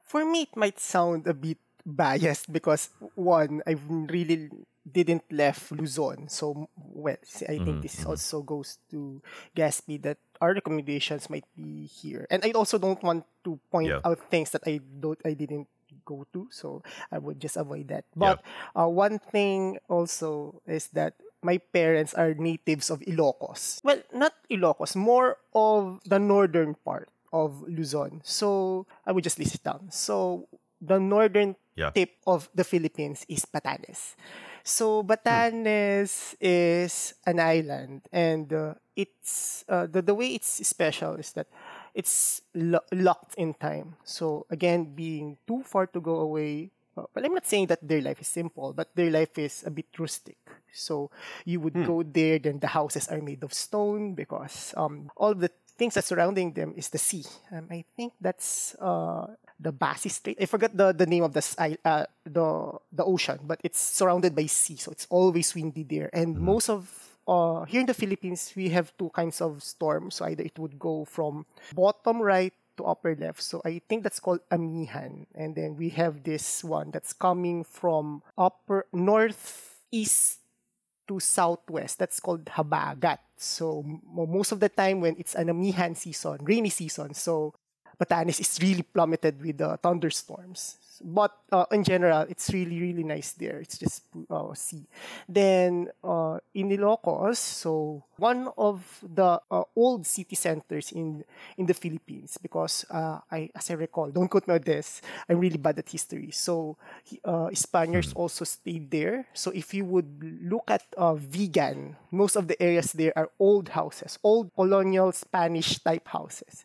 Speaker 4: For me, it might sound a bit biased because one, I really didn't left Luzon. So, well, I think this also goes to Gaspy that our recommendations might be here. And I also don't want to point
Speaker 2: Yeah.
Speaker 4: out things that I don't, I didn't go to. So I would just avoid that. But uh, one thing also is that my parents are natives of Ilocos. Well, not Ilocos, more of the northern part of Luzon. So I would just list it down. So the northern
Speaker 2: Yeah.
Speaker 4: tip of the Philippines is Batanes. So Batanes is an island, and uh, it's uh, the the way it's special is that it's lo- locked in time. So again, being too far to go away. Uh, well, I'm not saying that their life is simple, but their life is a bit rustic. So you would go there, then the houses are made of stone because um, all the things that surrounding them is the sea. Um, I think that's uh, the Basi Strait. I forgot the, the name of the uh, the the ocean, but it's surrounded by sea, so it's always windy there. And most of uh, here in the Philippines, we have two kinds of storms. So either it would go from bottom right to upper left. So I think that's called amihan. And then we have this one that's coming from upper northeast to southwest. That's called habagat. So most of the time when it's an amihan season, rainy season, so Batanes is really plummeted with the thunderstorms. But uh, in general, it's really, really nice there. It's just uh, sea. Then uh, in Ilocos, so one of the uh, old city centers in in the Philippines, because uh, I, as I recall, don't quote me on this, I'm really bad at history. So uh, Spaniards also stayed there. So if you would look at uh, Vigan, most of the areas there are old houses, old colonial Spanish type houses.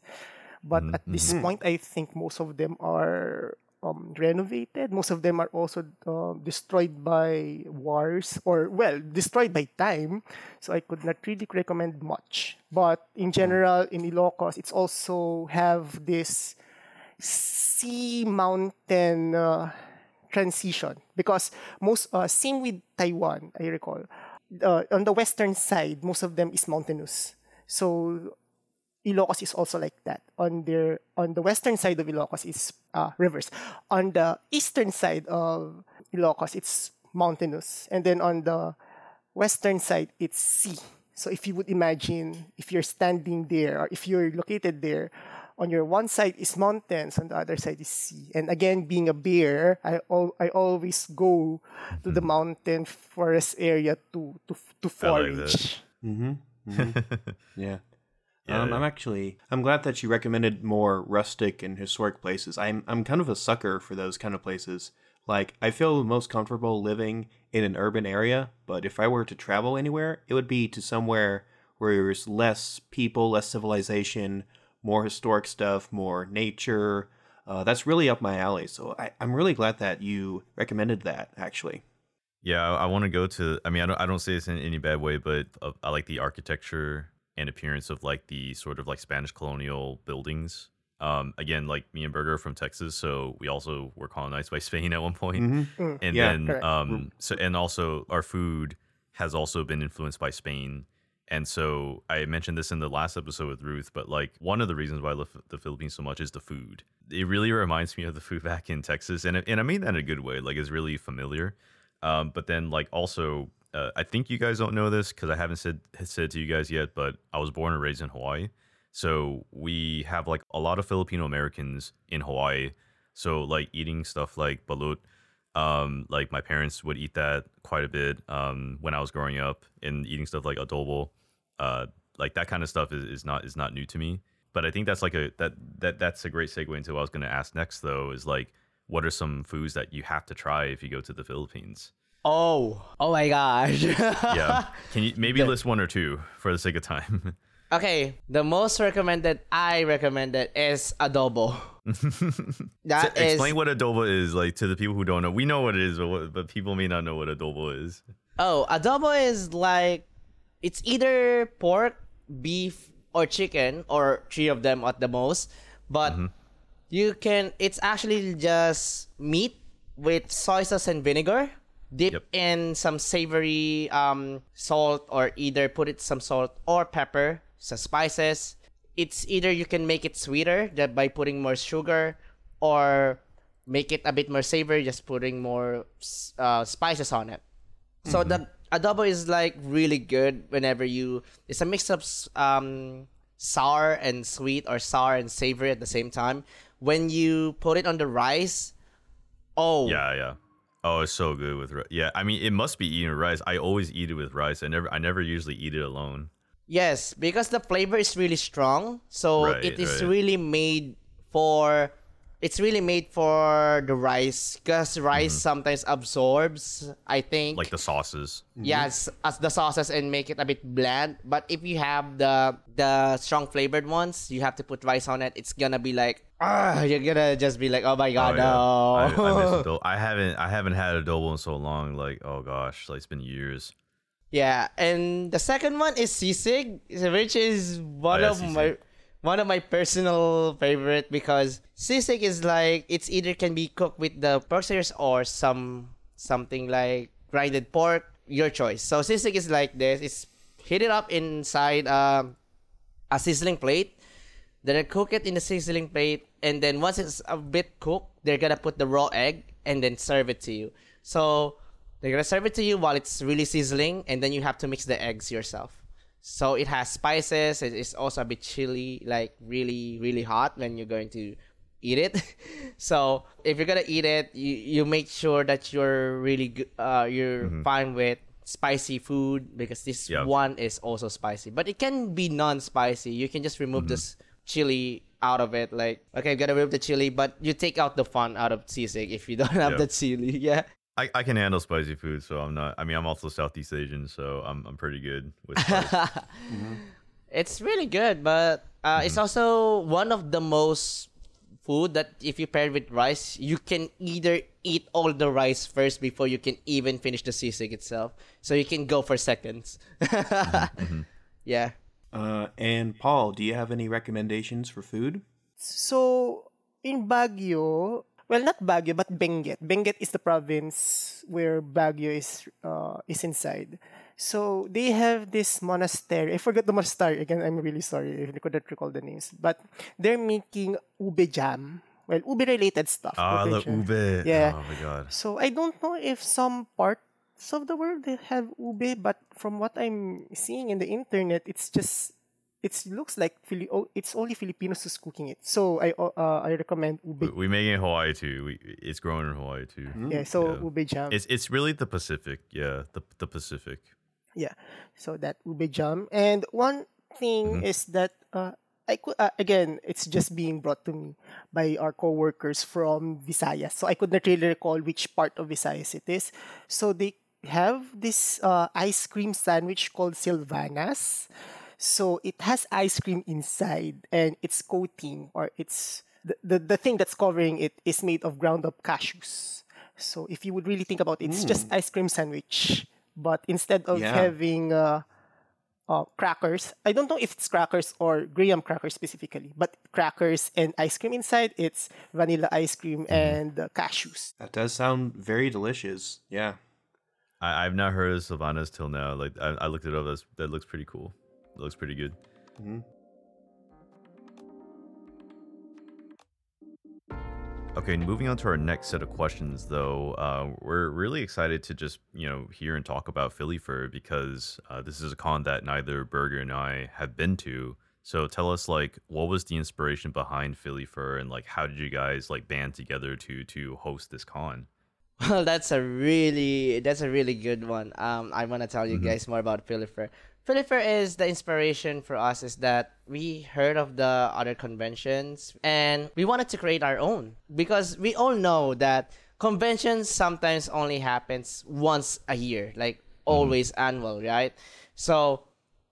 Speaker 4: But at this point, I think most of them are um, renovated. Most of them are also uh, destroyed by wars or, well, destroyed by time. So I could not really recommend much. But in general, in Ilocos, it's also have this sea mountain uh, transition because most uh, same with Taiwan, I recall. Uh, on the western side, most of them is mountainous. So Ilocos is also like that. On their on the western side of Ilocos is uh, rivers. On the eastern side of Ilocos, it's mountainous, and then on the western side, it's sea. So if you would imagine, if you're standing there, or if you're located there, on your one side is mountains, on the other side is sea. And again, being a bear, I al- I always go to the hmm. mountain forest area to to to
Speaker 2: I like that.
Speaker 4: forage. Mm-hmm. Mm-hmm.
Speaker 3: Yeah.
Speaker 2: Yeah,
Speaker 3: um,
Speaker 2: yeah.
Speaker 3: I'm actually I'm glad that you recommended more rustic and historic places. I'm I'm kind of a sucker for those kind of places. Like I feel most comfortable living in an urban area, but if I were to travel anywhere, it would be to somewhere where there's less people, less civilization, more historic stuff, more nature. Uh, that's really up my alley. So I, I'm really glad that you recommended that. Actually,
Speaker 2: Yeah, I, I want to go to. I mean, I don't. I don't say this in any bad way, but uh, I like the architecture and appearance of like the sort of like Spanish colonial buildings. Um, again, like me and Burger from Texas, so we also were colonized by Spain at one point.
Speaker 3: Mm-hmm.
Speaker 2: and
Speaker 3: Yeah,
Speaker 2: then
Speaker 4: correct.
Speaker 2: um, so and also our food has also been influenced by Spain. And so I mentioned this in the last episode with Ruth, but like one of the reasons why I love the Philippines so much is the food. It really reminds me of the food back in Texas, and and I mean that in a good way. Like it's really familiar. Um, but then like also, uh, I think you guys don't know this because I haven't said said to you guys yet. But I was born and raised in Hawaii, so we have like a lot of Filipino Americans in Hawaii. So like eating stuff like balut, um, like my parents would eat that quite a bit um, when I was growing up, and eating stuff like adobo, uh, like that kind of stuff is, is not is not new to me. But I think that's like a that that that's a great segue into what I was going to ask next though is like what are some foods that you have to try if you go to the Philippines?
Speaker 1: Oh, oh my gosh.
Speaker 2: Yeah, can you maybe list one or two for the sake of time?
Speaker 1: okay, the most recommended I recommended is adobo. That
Speaker 2: So
Speaker 1: is
Speaker 2: explain what adobo is like to the people who don't know. We know what it is, but what, but people may not know what adobo is.
Speaker 1: Oh, adobo is like it's either pork, beef, or chicken, or three of them at the most. But mm-hmm. you can it's actually just meat with soy sauce and vinegar. Dip
Speaker 2: Yep.
Speaker 1: in some savory um, salt or either put it some salt or pepper, some spices. It's either you can make it sweeter by putting more sugar or make it a bit more savory just putting more uh, spices on it. So the adobo is like really good whenever you. It's a mix of um, sour and sweet or sour and savory at the same time. When you put it on the rice, oh
Speaker 2: Yeah, yeah. Oh, it's so good with rice. Yeah, I mean, it must be eaten with rice. I always eat it with rice. I never, I never usually eat it alone.
Speaker 1: yes, because the flavor is really strong. So
Speaker 2: Right,
Speaker 1: it is
Speaker 2: right.
Speaker 1: really made for. It's really made for the rice because rice sometimes absorbs. I think
Speaker 2: Mm-hmm. Like the sauces.
Speaker 1: yes as the sauces and make it a bit bland but if you have the the strong flavored ones you have to put rice on it it's gonna be like ah you're gonna just be like oh my
Speaker 2: Oh,
Speaker 1: god
Speaker 2: yeah. I, I
Speaker 1: no
Speaker 2: miss. I haven't, I haven't had adobo in so long. Like, oh gosh, like it's been years.
Speaker 1: yeah and the second one is sisig which is one
Speaker 2: Oh, yeah,
Speaker 1: of
Speaker 2: sisig.
Speaker 1: my one of my personal favorite because sisig is like it's either can be cooked with the pork or some something like grinded pork your choice so sisig is like this it's heat it up inside um, a sizzling plate then they cook it in the sizzling plate and then once it's a bit cooked they're gonna put the raw egg and then serve it to you. So they're gonna serve it to you while it's really sizzling and then you have to mix the eggs yourself. So it has spices it is also a bit chilly like really really hot when you're going to eat it. So if you're gonna eat it you, you make sure that you're really good uh, you're fine with spicy food because this
Speaker 2: Yeah.
Speaker 1: one is also spicy. But it can be non-spicy. You can just remove this chili out of it like okay i'm gonna remove the chili but you take out the fun out of sisig if you don't have
Speaker 2: Yeah.
Speaker 1: the chili yeah
Speaker 2: I, I can handle spicy food, so I'm not. I mean, I'm also Southeast Asian, so I'm, I'm pretty good with spice. Mm-hmm.
Speaker 1: It's really good, but uh, it's mm-hmm. also one of the most food that if you pair it with rice, you can either eat all the rice first before you can even finish the sisig itself. So you can go for seconds. Mm-hmm. Yeah.
Speaker 3: Uh, and Paul, do you have any recommendations for food?
Speaker 4: So in Baguio, well, not Baguio, but Benguet. Benguet is the province where Baguio is uh, is inside. So they have this monastery. I forgot the monastery again. I'm really sorry if I couldn't recall the names. But they're making ube jam. Well, ube related stuff.
Speaker 2: Ah,
Speaker 4: ube
Speaker 2: the
Speaker 4: jam.
Speaker 2: ube.
Speaker 4: Yeah.
Speaker 2: Oh my god.
Speaker 4: So I don't know if some parts of the world they have ube, but from what I'm seeing in the internet, it's just it looks like Fili- oh, it's only Filipinos who's cooking it. So I uh, I recommend
Speaker 2: We,
Speaker 4: ube.
Speaker 2: we make it in Hawaii too. We, it's grown in Hawaii too.
Speaker 4: Yeah, so
Speaker 2: yeah.
Speaker 4: ube jam.
Speaker 2: It's it's really the Pacific. Yeah, the the Pacific.
Speaker 4: Yeah, so that ube jam. And one thing is that uh, I could uh, again, it's just being brought to me by our coworkers from Visayas. So I could not really recall which part of Visayas it is. So they have this uh, ice cream sandwich called Silvanas. So it has ice cream inside, and its coating or it's the, the, the thing that's covering it is made of ground up cashews. So if you would really think about it, it's just ice cream sandwich, but instead of
Speaker 3: Yeah.
Speaker 4: having uh, uh, crackers, I don't know if it's crackers or graham crackers specifically, but crackers and ice cream inside, it's vanilla ice cream and uh, cashews.
Speaker 3: That does sound very delicious. Yeah.
Speaker 2: I, I've not heard of Silvanas till now. Like I, I looked it up. That's, that looks pretty cool. It looks pretty good. Okay, moving on to our next set of questions, though, uh, we're really excited to just you know hear and talk about PhiliFUR because uh, this is a con that neither Burger and I have been to. So tell us, like, what was the inspiration behind PhiliFUR, and like, how did you guys like band together to to host this con?
Speaker 1: Well, that's a really that's a really good one. Um, I want to tell you guys more about Philly Fur. PhiliFUR is the inspiration for us is that we heard of the other conventions and we wanted to create our own because we all know that conventions sometimes only happens once a year, like always annual, right? So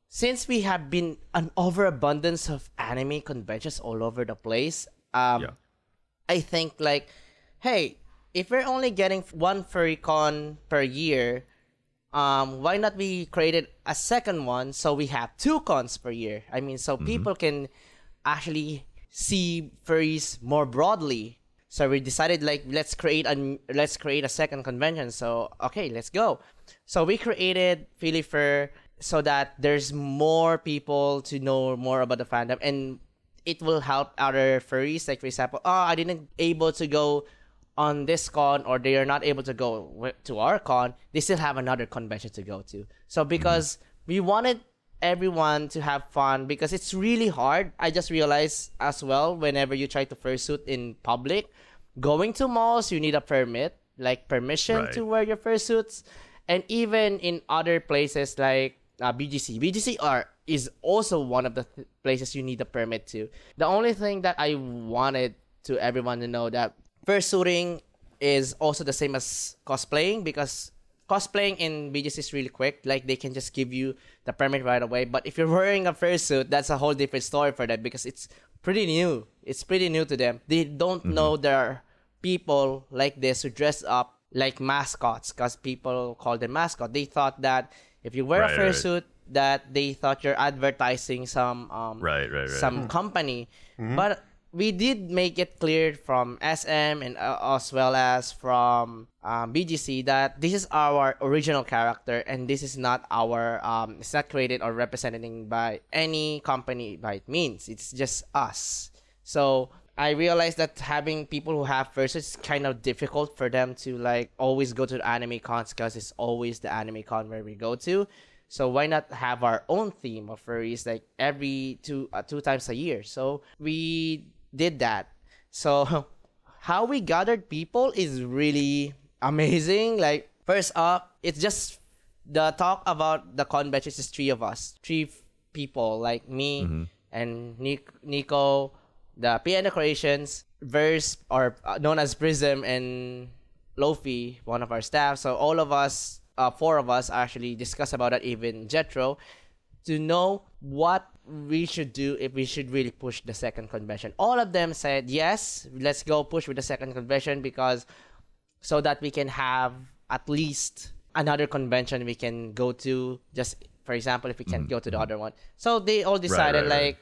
Speaker 1: since we have been an overabundance of anime conventions all over the place, um,
Speaker 2: Yeah.
Speaker 1: I think like, hey, if we're only getting one furrycon per year, um, why not we created a second one so we have two cons per year? I mean, so people can actually see furries more broadly. So we decided like let's create a let's create a second convention. So okay, let's go. So we created PhiliFUR so that there's more people to know more about the fandom and it will help other furries. Like for example, oh, I didn't able to go on this con or they are not able to go to our con. They still have another convention to go to. So because we wanted everyone to have fun because it's really hard. I just realized as well whenever you try to fursuit in public, going to malls you need a permit, like permission
Speaker 2: Right.
Speaker 1: to wear your fursuits, and even in other places like uh, BGC. BGC are is also one of the th- places you need a permit to. The only thing that I wanted to everyone to know that fursuiting is also the same as cosplaying because cosplaying in BGC is really quick. Like they can just give you the permit right away. But if you're wearing a fursuit, that's a whole different story for them because it's pretty new. It's pretty new to them. They don't mm-hmm. know there are people like this who dress up like mascots because people call them mascot. They thought that if you wear
Speaker 2: Right,
Speaker 1: a
Speaker 2: right.
Speaker 1: fursuit, that they thought you're advertising some um
Speaker 2: Right, right, right.
Speaker 1: some mm-hmm. company. Mm-hmm. But we did make it clear from SM and uh, as well as from um, BGC that this is our original character and this is not our um, it's not created or represented by any company by means. It's just us. So I realized that having people who have fursuits is kind of difficult for them to like always go to the anime cons because it's always the anime con where we go to. So why not have our own theme of furries like every two uh, two times a year? So we did that. So how we gathered people is really amazing. Like first up, it's just the talk about the convention is just three of us, three people like me and Nic- Nico, the Piano Creations, Verse or uh, known as Prism and Lofi, one of our staff. So all of us, uh, four of us, actually discuss about it. Even Jethro, to know what we should do if we should really push the second convention. All of them said yes, let's go push with the second convention because so that we can have at least another convention we can go to. Just for example, if we can't mm-hmm. go to the mm-hmm. other one, so they all decided
Speaker 2: right, right.
Speaker 1: like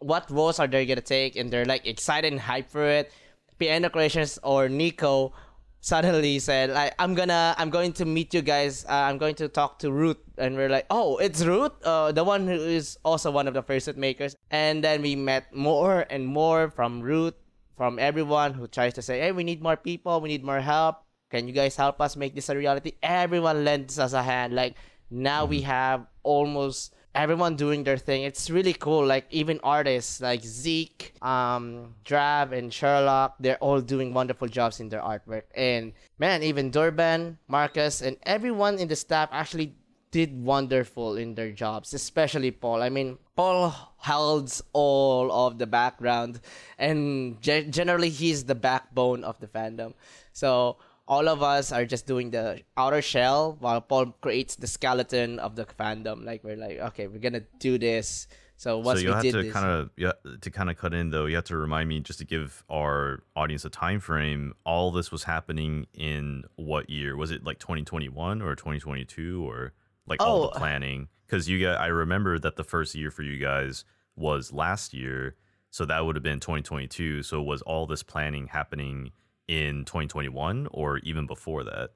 Speaker 1: what roles are they gonna take, and they're like excited and hyped for it. Piano Creations or Nico suddenly said like I'm gonna I'm going to meet you guys. Uh, I'm going to talk to Ruth, and we're like, oh, it's Ruth, uh, the one who is also one of the fursuit makers. And then we met more and more from Ruth, from everyone who tries to say, hey, we need more people, we need more help. Can you guys help us make this a reality? Everyone lends us a hand. Like now we have almost everyone doing their thing. It's really cool. Like even artists like Zeke, um, Drab, and Sherlock, they're all doing wonderful jobs in their artwork. And man, even Durban, Marcus, and everyone in the staff actually did wonderful in their jobs, especially Paul. I mean, Paul holds all of the background, and ge- generally he's the backbone of the fandom. So all of us are just doing the outer shell while Paul creates the skeleton of the fandom. Like we're like, okay, we're gonna do this. So once
Speaker 2: so you
Speaker 1: we
Speaker 2: have to kind of yeah to kind of cut in though. You have to remind me just to give our audience a time frame. All this was happening in what year? Was it like 2021 or 2022 or like all
Speaker 1: Oh.
Speaker 2: the planning? Because you got I remember that the first year for you guys was last year, so that would have been 2022. So was all this planning happening in 2021 or even before that?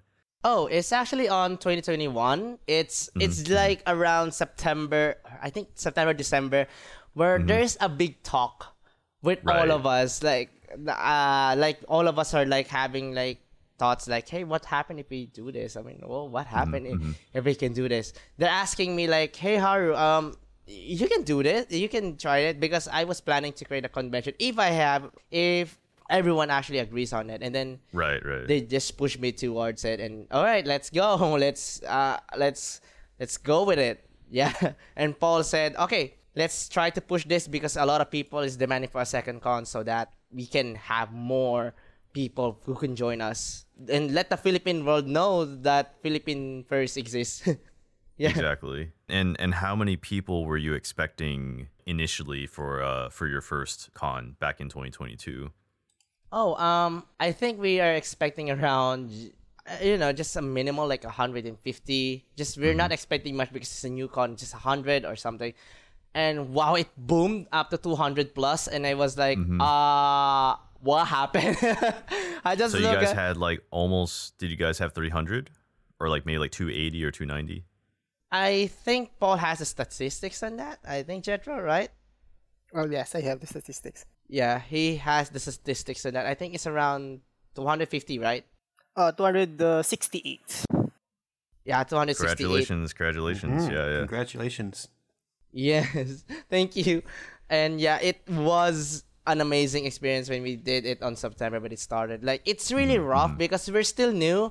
Speaker 1: Oh, it's actually on 2021. It's mm-hmm, it's mm-hmm. like around September, I think September December, where mm-hmm. there's a big talk with
Speaker 2: Right.
Speaker 1: all of us. Like, uh, like all of us are like having like thoughts like, hey, what happened if we do this? I mean, well, what happened if, if we can do this? They're asking me like, hey, Haru, um, you can do this. You can try it because I was planning to create a convention if I have if everyone actually agrees on it, and then
Speaker 2: Right, right.
Speaker 1: they just push me towards it and all right let's go let's uh let's let's go with it Yeah. And Paul said, okay, let's try to push this because a lot of people is demanding for a second con so that we can have more people who can join us and let the Philippine world know that PhiliFUR exists. yeah.
Speaker 2: Exactly. And and how many people were you expecting initially for uh for your first con back in 2022?
Speaker 1: Oh, um, I think we are expecting around, uh, you know, just a minimal like 150. Just we're not expecting much because it's a new con, just 100 or something. And wow, it boomed up to 200 plus, and I was like, uh, what happened? I just
Speaker 2: So you guys
Speaker 1: at,
Speaker 2: had like almost did you guys have 300 or like maybe like 280 or 290?
Speaker 1: I think Paul has the statistics on that. I think Jethro, right?
Speaker 4: Oh yes, I have the statistics.
Speaker 1: Yeah, he has the statistics on that. I think it's around 250, right?
Speaker 4: Uh, 268.
Speaker 1: Yeah, 268.
Speaker 2: Congratulations, congratulations.
Speaker 3: Mm,
Speaker 2: Yeah, yeah.
Speaker 3: Congratulations.
Speaker 1: Yes, thank you. And yeah, it was an amazing experience when we did it on September when it started. Like it's really rough because we're still new.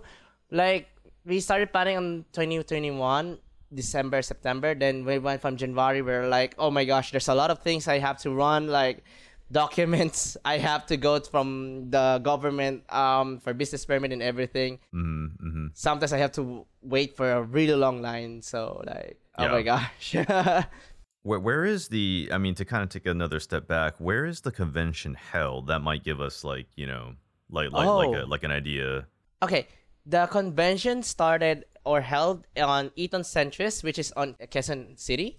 Speaker 1: Like we started planning on 2021 December, September. Then we went from January. We're like, oh my gosh, there's a lot of things I have to run. Like documents I have to go from the government um for business permit and everything.
Speaker 2: Mm-hmm, mm-hmm.
Speaker 1: Sometimes I have to wait for a really long line. So like, oh my gosh.
Speaker 2: Where where is the I mean to kind of take another step back, where is the convention held? That might give us like, you know, like like like a
Speaker 1: Oh.
Speaker 2: like an idea.
Speaker 1: Okay, the convention started or held on Eton Centris, which is on Quezon City.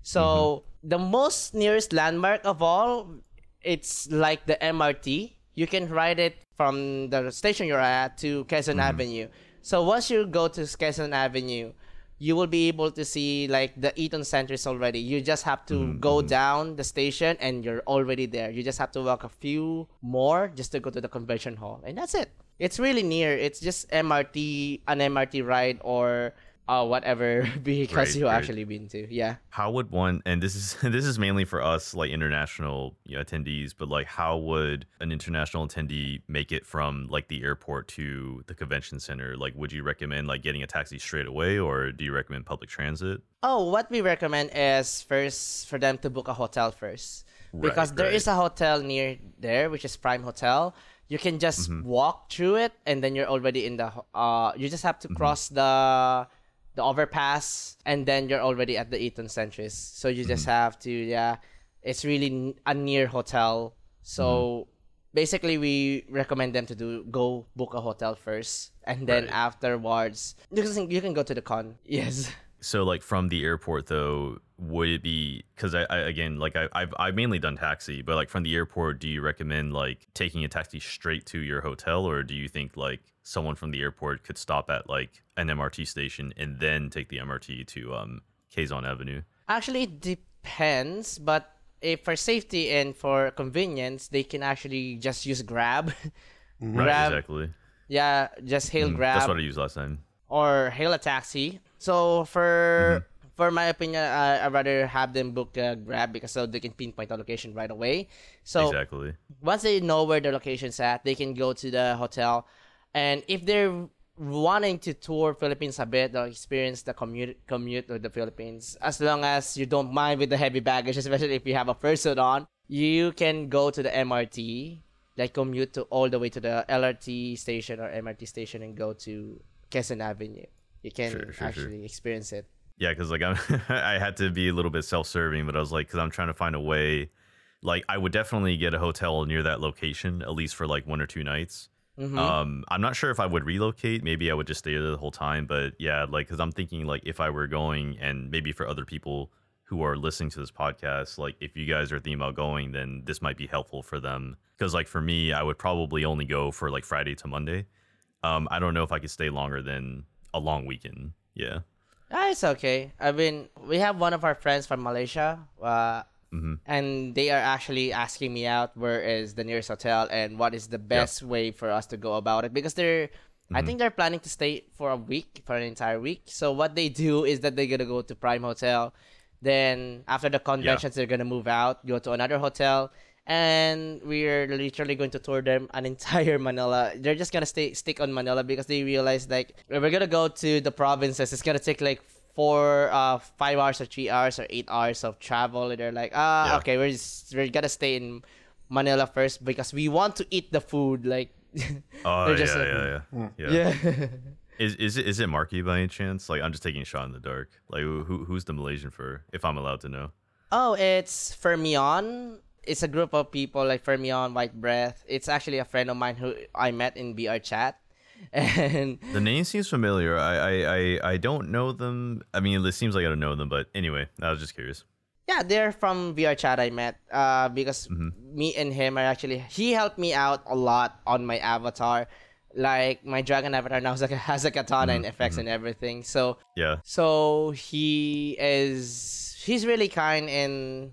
Speaker 1: So the most nearest landmark of all, it's like the MRT. You can ride it from the station you're at to Quezon mm-hmm. Avenue. So once you go to Quezon Avenue, you will be able to see like the Eaton Center is already. You just have to mm-hmm. go mm-hmm. down the station and you're already there. You just have to walk a few more just to go to the convention hall, and that's it. It's really near. It's just MRT, an MRT ride, or uh, whatever because
Speaker 2: Right,
Speaker 1: you
Speaker 2: right.
Speaker 1: actually been to. Yeah.
Speaker 2: How would one and this is this is mainly for us like international you know, attendees, but like how would an international attendee make it from like the airport to the convention center? Like would you recommend like getting a taxi straight away or do you recommend public transit?
Speaker 1: Oh, what we recommend is first for them to book a hotel first. Because
Speaker 2: Right,
Speaker 1: there is a hotel near there, which is Prime Hotel. You can just
Speaker 2: Mm-hmm.
Speaker 1: walk through it, and then you're already in the. Uh, you just have to cross the the overpass, and then you're already at the Eton Centris. So you just mm-hmm. have to, yeah. It's really a near hotel. So mm-hmm. basically, we recommend them to do go book a hotel first, and then
Speaker 2: Right.
Speaker 1: afterwards you can you can go to the con. Yes.
Speaker 2: So like from the airport though, would it be because I, I again like I, I've I've mainly done taxi, but like from the airport, do you recommend like taking a taxi straight to your hotel, or do you think like someone from the airport could stop at like an MRT station and then take the MRT to um Quezon Avenue?
Speaker 1: Actually, it depends, but if for safety and for convenience, they can actually just use Grab. Mm-hmm.
Speaker 2: Right,
Speaker 1: Grab,
Speaker 2: exactly.
Speaker 1: yeah, just hail mm, Grab
Speaker 2: That's what I used last time.
Speaker 1: or hail a taxi. So for mm-hmm. for my opinion, I I'd rather have them book a Grab because so they can pinpoint the location right away. So
Speaker 2: exactly.
Speaker 1: once they know where the location's at, they can go to the hotel. And if they're wanting to tour Philippines a bit or experience the commute commute with the Philippines, as long as you don't mind with the heavy baggage, especially if you have a fursuit on, you can go to the MRT, like commute to all the way to the LRT station or MRT station and go to Quezon Avenue. You can
Speaker 2: Sure, sure, sure.
Speaker 1: actually experience it.
Speaker 2: Yeah, because like I'm, I had to be a little bit self-serving, but I was like, because I'm trying to find a way. Like, I would definitely get a hotel near that location, at least for like one or two nights.
Speaker 1: Mm-hmm.
Speaker 2: Um, I'm not sure if I would relocate. Maybe I would just stay there the whole time. But yeah, like, because I'm thinking like if I were going, and maybe for other people who are listening to this podcast, like if you guys are thinking about going, then this might be helpful for them. Because like for me, I would probably only go for like Friday to Monday. Um, I don't know if I could stay longer than a long weekend. Yeah.
Speaker 1: Ah, it's okay. I mean, we have one of our friends from Malaysia, uh, Mm-hmm. and they are actually asking me out where is the nearest hotel and what is the best way for us to go about it? Because they're, I mm-hmm. think they're planning to stay for a week, for an entire week. So what they do is that they're gonna go to Prime Hotel, then after the conventions they're gonna move out, go to another hotel, and we're literally going to tour them an entire Manila. They're just gonna stay stick on Manila because they realize like we're gonna go to the provinces, it's gonna take like four, uh, five hours or three hours or eight hours of travel. And they're like, ah,
Speaker 2: Yeah.
Speaker 1: okay, we're just, we're gonna stay in Manila first because we want to eat the food. Like,
Speaker 2: Oh
Speaker 1: They're
Speaker 2: yeah,
Speaker 1: just like-
Speaker 2: yeah, yeah, yeah,
Speaker 1: yeah.
Speaker 2: Is is it is it Marky by any chance? Like I'm just taking a shot in the dark. Like who who's the Malaysian for? If I'm allowed to know.
Speaker 1: oh, it's Fermion. It's a group of people like Fermion, White Breath. It's actually a friend of mine who I met in VR chat. And
Speaker 2: The name seems familiar. I I I, I don't know them. I mean, it seems like I don't know them, but anyway, I was just curious.
Speaker 1: Yeah, they're from VR chat I met. Uh, because mm-hmm. me and him are actually he helped me out a lot on my avatar. Like my dragon avatar now has a, has a katana mm-hmm, and effects mm-hmm. and everything. So
Speaker 2: Yeah.
Speaker 1: so he is he's really kind and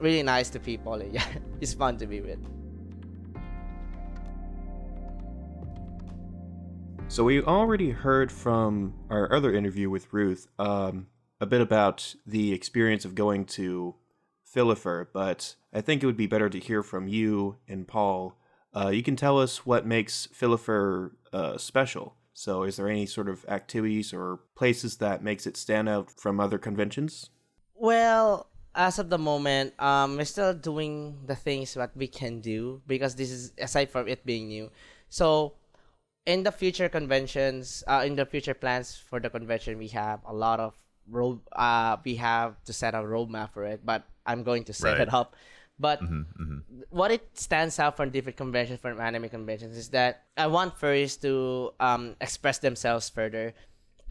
Speaker 1: really nice to people. Yeah, he's fun to be with.
Speaker 3: So we already heard from our other interview with Ruth um, a bit about the experience of going to PhiliFUR, but I think it would be better to hear from you and Paul. Uh, you can tell us what makes PhiliFUR uh, special. So, is there any sort of activities or places that makes it stand out from other conventions?
Speaker 1: Well, as of the moment, um, we're still doing the things what we can do because this is aside from it being new. So, in the future conventions, uh, in the future plans for the convention, we have a lot of road. Uh, we have to set a roadmap for it, but I'm going to set
Speaker 2: Right.
Speaker 1: it up. But
Speaker 2: Mm-hmm,
Speaker 1: what it stands out from different conventions, from anime conventions, is that I want furries to um, express themselves further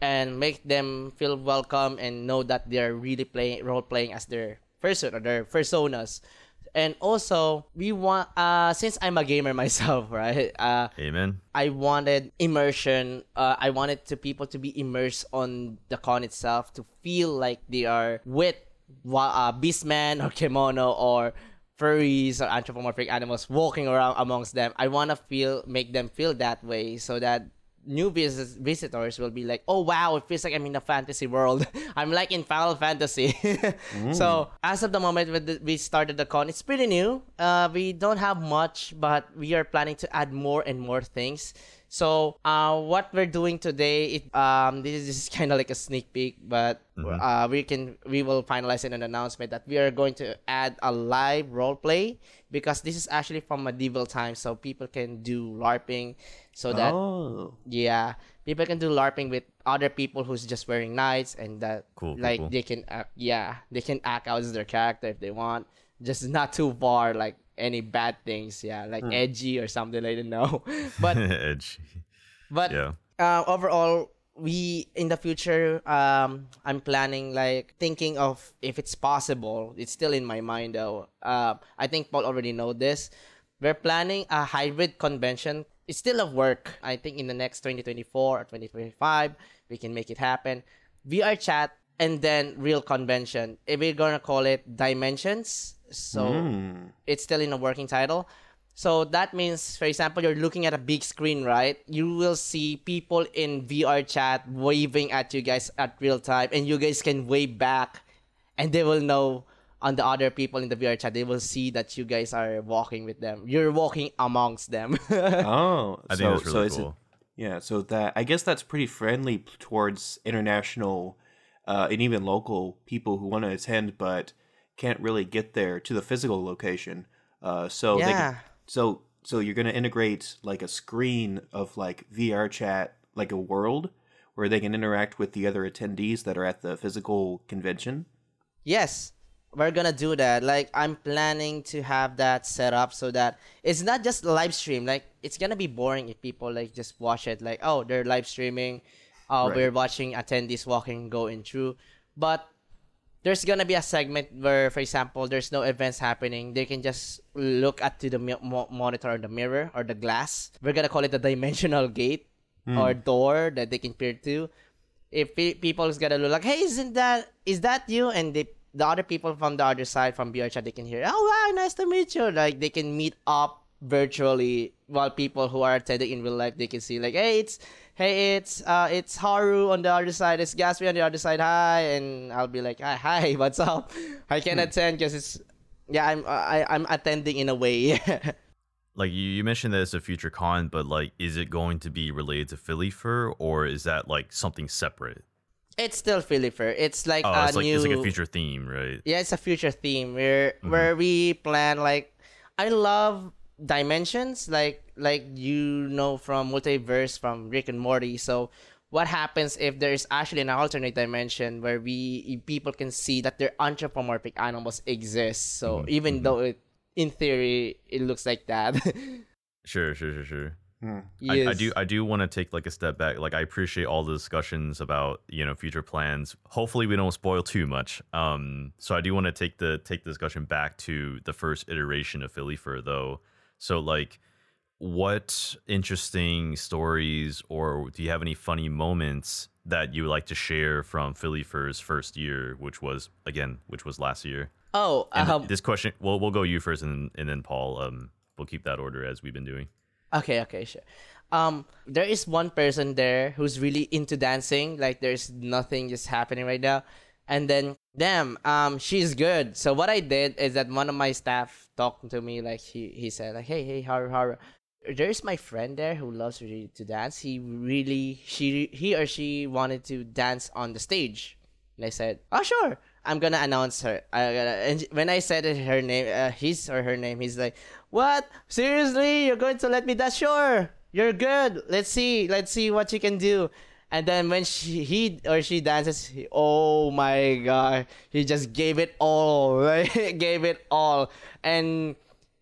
Speaker 1: and make them feel welcome and know that they're really playing role playing as their person or their personas. And also, we want uh since I'm a gamer myself, right? Uh,
Speaker 2: Amen.
Speaker 1: I wanted immersion. Uh, I wanted to people to be immersed on the con itself to feel like they are with uh, Beastman or Kemono or furries or anthropomorphic animals walking around amongst them. I want to feel make them feel that way so that new vis- visitors will be like, "Oh wow, it feels like I'm in a fantasy world. I'm like in Final Fantasy." So as of the moment when the, we started the con, it's pretty new. Uh, we don't have much, but we are planning to add more and more things. So uh, what we're doing today, it um, this is, is kind of like a sneak peek, but uh, we can we will finalize in an announcement that we are going to add a live role play because this is actually from medieval times, so people can do LARPing, so that
Speaker 3: oh,
Speaker 1: yeah, people can do LARPing with other people who's just wearing knights, and that
Speaker 2: Cool, cool,
Speaker 1: like
Speaker 2: cool.
Speaker 1: they can act, yeah, they can act out as their character if they want, just not too far like any bad things, yeah, like
Speaker 2: Hmm.
Speaker 1: edgy or something. I don't know, but
Speaker 2: Edge.
Speaker 1: but
Speaker 2: Yeah.
Speaker 1: uh, overall we in the future um i'm planning like thinking of if it's possible it's still in my mind though uh, i think paul already know this we're planning a hybrid convention it's still a work i think in the next 2024 or 2025 we can make it happen vr chat and then real convention if we're gonna call it dimensions so it's still in a working title. So that means, for example, you're looking at a big screen, right? You will see people in VR chat waving at you guys at real time, and you guys can wave back, and they will know on the other people in the VR chat. They will see that you guys are walking with them. You're walking amongst them.
Speaker 3: oh,
Speaker 2: I
Speaker 3: so,
Speaker 2: think that's
Speaker 3: so
Speaker 2: really
Speaker 3: is it-
Speaker 2: cool.
Speaker 3: yeah, so that I guess that's pretty friendly towards international uh, and even local people who want to attend but can't really get there to the physical location. Uh, so they
Speaker 1: Yeah.
Speaker 3: can, so so you're gonna integrate like a screen of like VR chat, like a world where they can interact with the other attendees that are at the physical convention.
Speaker 1: Yes, we're gonna do that. Like I'm planning to have that set up so that it's not just a live stream. Like it's gonna be boring if people like just watch it. Like oh, they're live streaming. Uh,
Speaker 3: Right.
Speaker 1: we're watching attendees walking, going through. But there's gonna be a segment where, for example, there's no events happening. They can just look at to the mo- monitor or the mirror or the glass. We're gonna call it the dimensional gate hmm. or door that they can peer to if pe- people is gonna look like, hey, isn't that is that you? And they, the other people from the other side from chat, they can hear, oh wow, nice to meet you. Like they can meet up virtually, while people who are attending in real life, they can see like, hey, it's hey, it's uh, it's Haru on the other side, it's Gaspy on the other side. Hi, and I'll be like, hi, hi, what's up? I can't attend because it's yeah, I'm I, I'm attending in a way.
Speaker 2: Like you, you mentioned that it's a future con, but like, is it going to be related to PhiliFUR, or is that like something separate?
Speaker 1: It's still PhiliFUR. It's like
Speaker 2: Oh,
Speaker 1: a
Speaker 2: it's like
Speaker 1: new.
Speaker 2: it's like a future theme, right?
Speaker 1: Yeah, it's a future theme where
Speaker 2: Mm-hmm.
Speaker 1: where we plan like I love dimensions like like you know from multiverse from Rick and Morty. So what happens if there is actually an alternate dimension where we people can see that their anthropomorphic animals exist. So
Speaker 2: Mm-hmm.
Speaker 1: even though it in theory it looks like that.
Speaker 2: Sure, sure, sure, sure. I, I
Speaker 1: Yes.
Speaker 2: do I do want to take like a step back. Like I appreciate all the discussions about you know future plans. Hopefully we don't spoil too much. Um, so I do want to take the take the discussion back to the first iteration of PhiliFUR though. So like, what interesting stories or do you have any funny moments that you would like to share from PhiliFUR's first year, which was again, which was last year?
Speaker 1: Oh, um,
Speaker 2: this question, we'll we'll go you first, and and then Paul. Um, we'll keep that order as we've been doing.
Speaker 1: Okay, okay, sure. Um, there is one person there who's really into dancing. Like, there's nothing just happening right now. And then, damn, um, she's good. So what I did is that one of my staff talked to me. Like, he he said, like, hey, hey, Haru, Haru, there's my friend there who loves to dance. He really, she, he or she wanted to dance on the stage. And I said, oh, sure. I'm gonna announce her. I gonna, and when I said her name, uh, his or her name, he's like, "What? Seriously? You're going to let me dance? Sure, you're good. Let's see. Let's see what you can do." And then when she, he or she dances, he, oh my god, he just gave it all, right? gave it all, and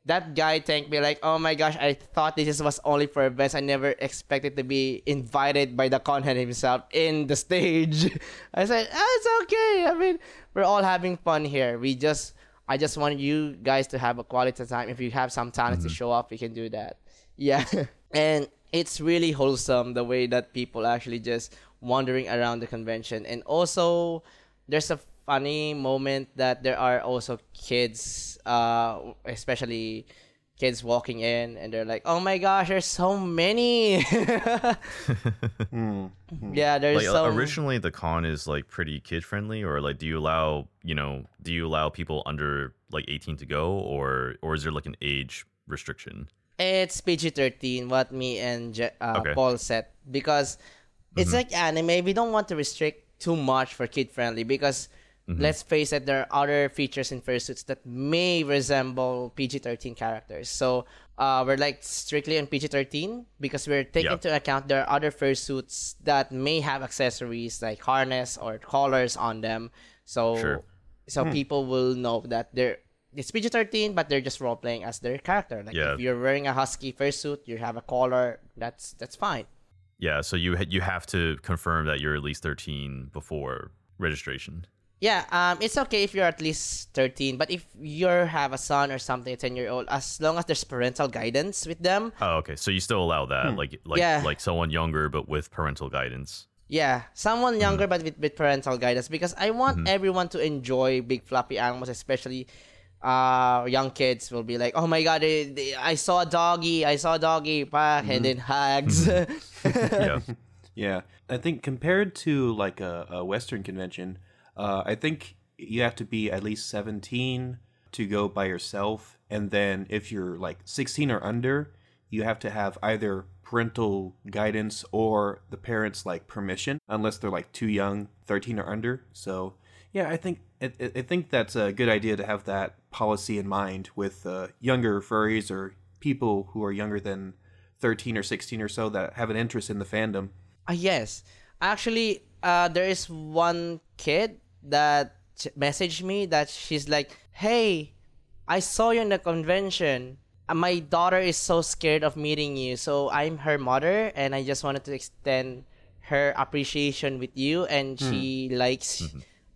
Speaker 1: that guy thanked me like, "Oh my gosh, I thought this was only for events. I never expected to be invited by the conhead himself in the stage." I said, oh, "It's okay. I mean, we're all having fun here. We just, I just want you guys to have a quality time. If you have some talent to mm-hmm. show off, we can do that. Yeah, and it's really wholesome the way that people actually just wandering around the convention, and also there's a funny moment that there are also kids, uh, especially kids walking in, and they're like, "Oh my gosh, there's so many." Yeah, there's
Speaker 2: like
Speaker 1: some.
Speaker 2: originally the con is like pretty kid friendly or like do you allow you know do you allow people under like 18 to go or or is there like an age restriction
Speaker 1: It's PG thirteen. What me and Je- uh,
Speaker 2: Okay.
Speaker 1: Paul said because it's like anime. We don't want to restrict too much for kid friendly because let's face it, there are other features in fursuits that may resemble PG thirteen characters. So uh, we're like strictly on PG thirteen because we're taking
Speaker 2: Yeah.
Speaker 1: into account there are other fursuits that may have accessories like harness or collars on them. So
Speaker 2: Sure.
Speaker 1: so people will know that they're it's PG thirteen, but they're just role playing as their character. Like
Speaker 2: Yeah.
Speaker 1: if you're wearing a husky fursuit, you have a collar. That's that's fine.
Speaker 2: yeah so you ha- you have to confirm that you're at least 13 before registration
Speaker 1: Yeah, um, it's okay if you're at least thirteen, but if you have a son or something, a ten year old, as long as there's parental guidance with them,
Speaker 2: oh okay so you still allow that hmm. like like
Speaker 1: Yeah.
Speaker 2: like someone younger but with parental guidance
Speaker 1: yeah, someone hmm. younger but with, with parental guidance, because I want mm-hmm. everyone to enjoy big floppy animals, especially uh young kids will be like, oh my god, they, they, I saw a doggy, I saw a doggy, pa, and then hugs.
Speaker 2: yeah
Speaker 3: Yeah, I think compared to like a, a Western convention, uh, I think you have to be at least 17 to go by yourself. And then if you're like 16 or under, you have to have either parental guidance or the parents' like permission, unless they're like too young, 13 or under. So yeah, I think I, I think that's a good idea to have that policy in mind with uh, younger furries or people who are younger than 13 or 16 or so that have an interest in the fandom.
Speaker 1: Ah, yes. Actually, uh, there is one kid that messaged me that she's like, "Hey, I saw you in the convention. Uh, My daughter is so scared of meeting you, so I'm her mother, and I just wanted to extend her appreciation with you. And she likes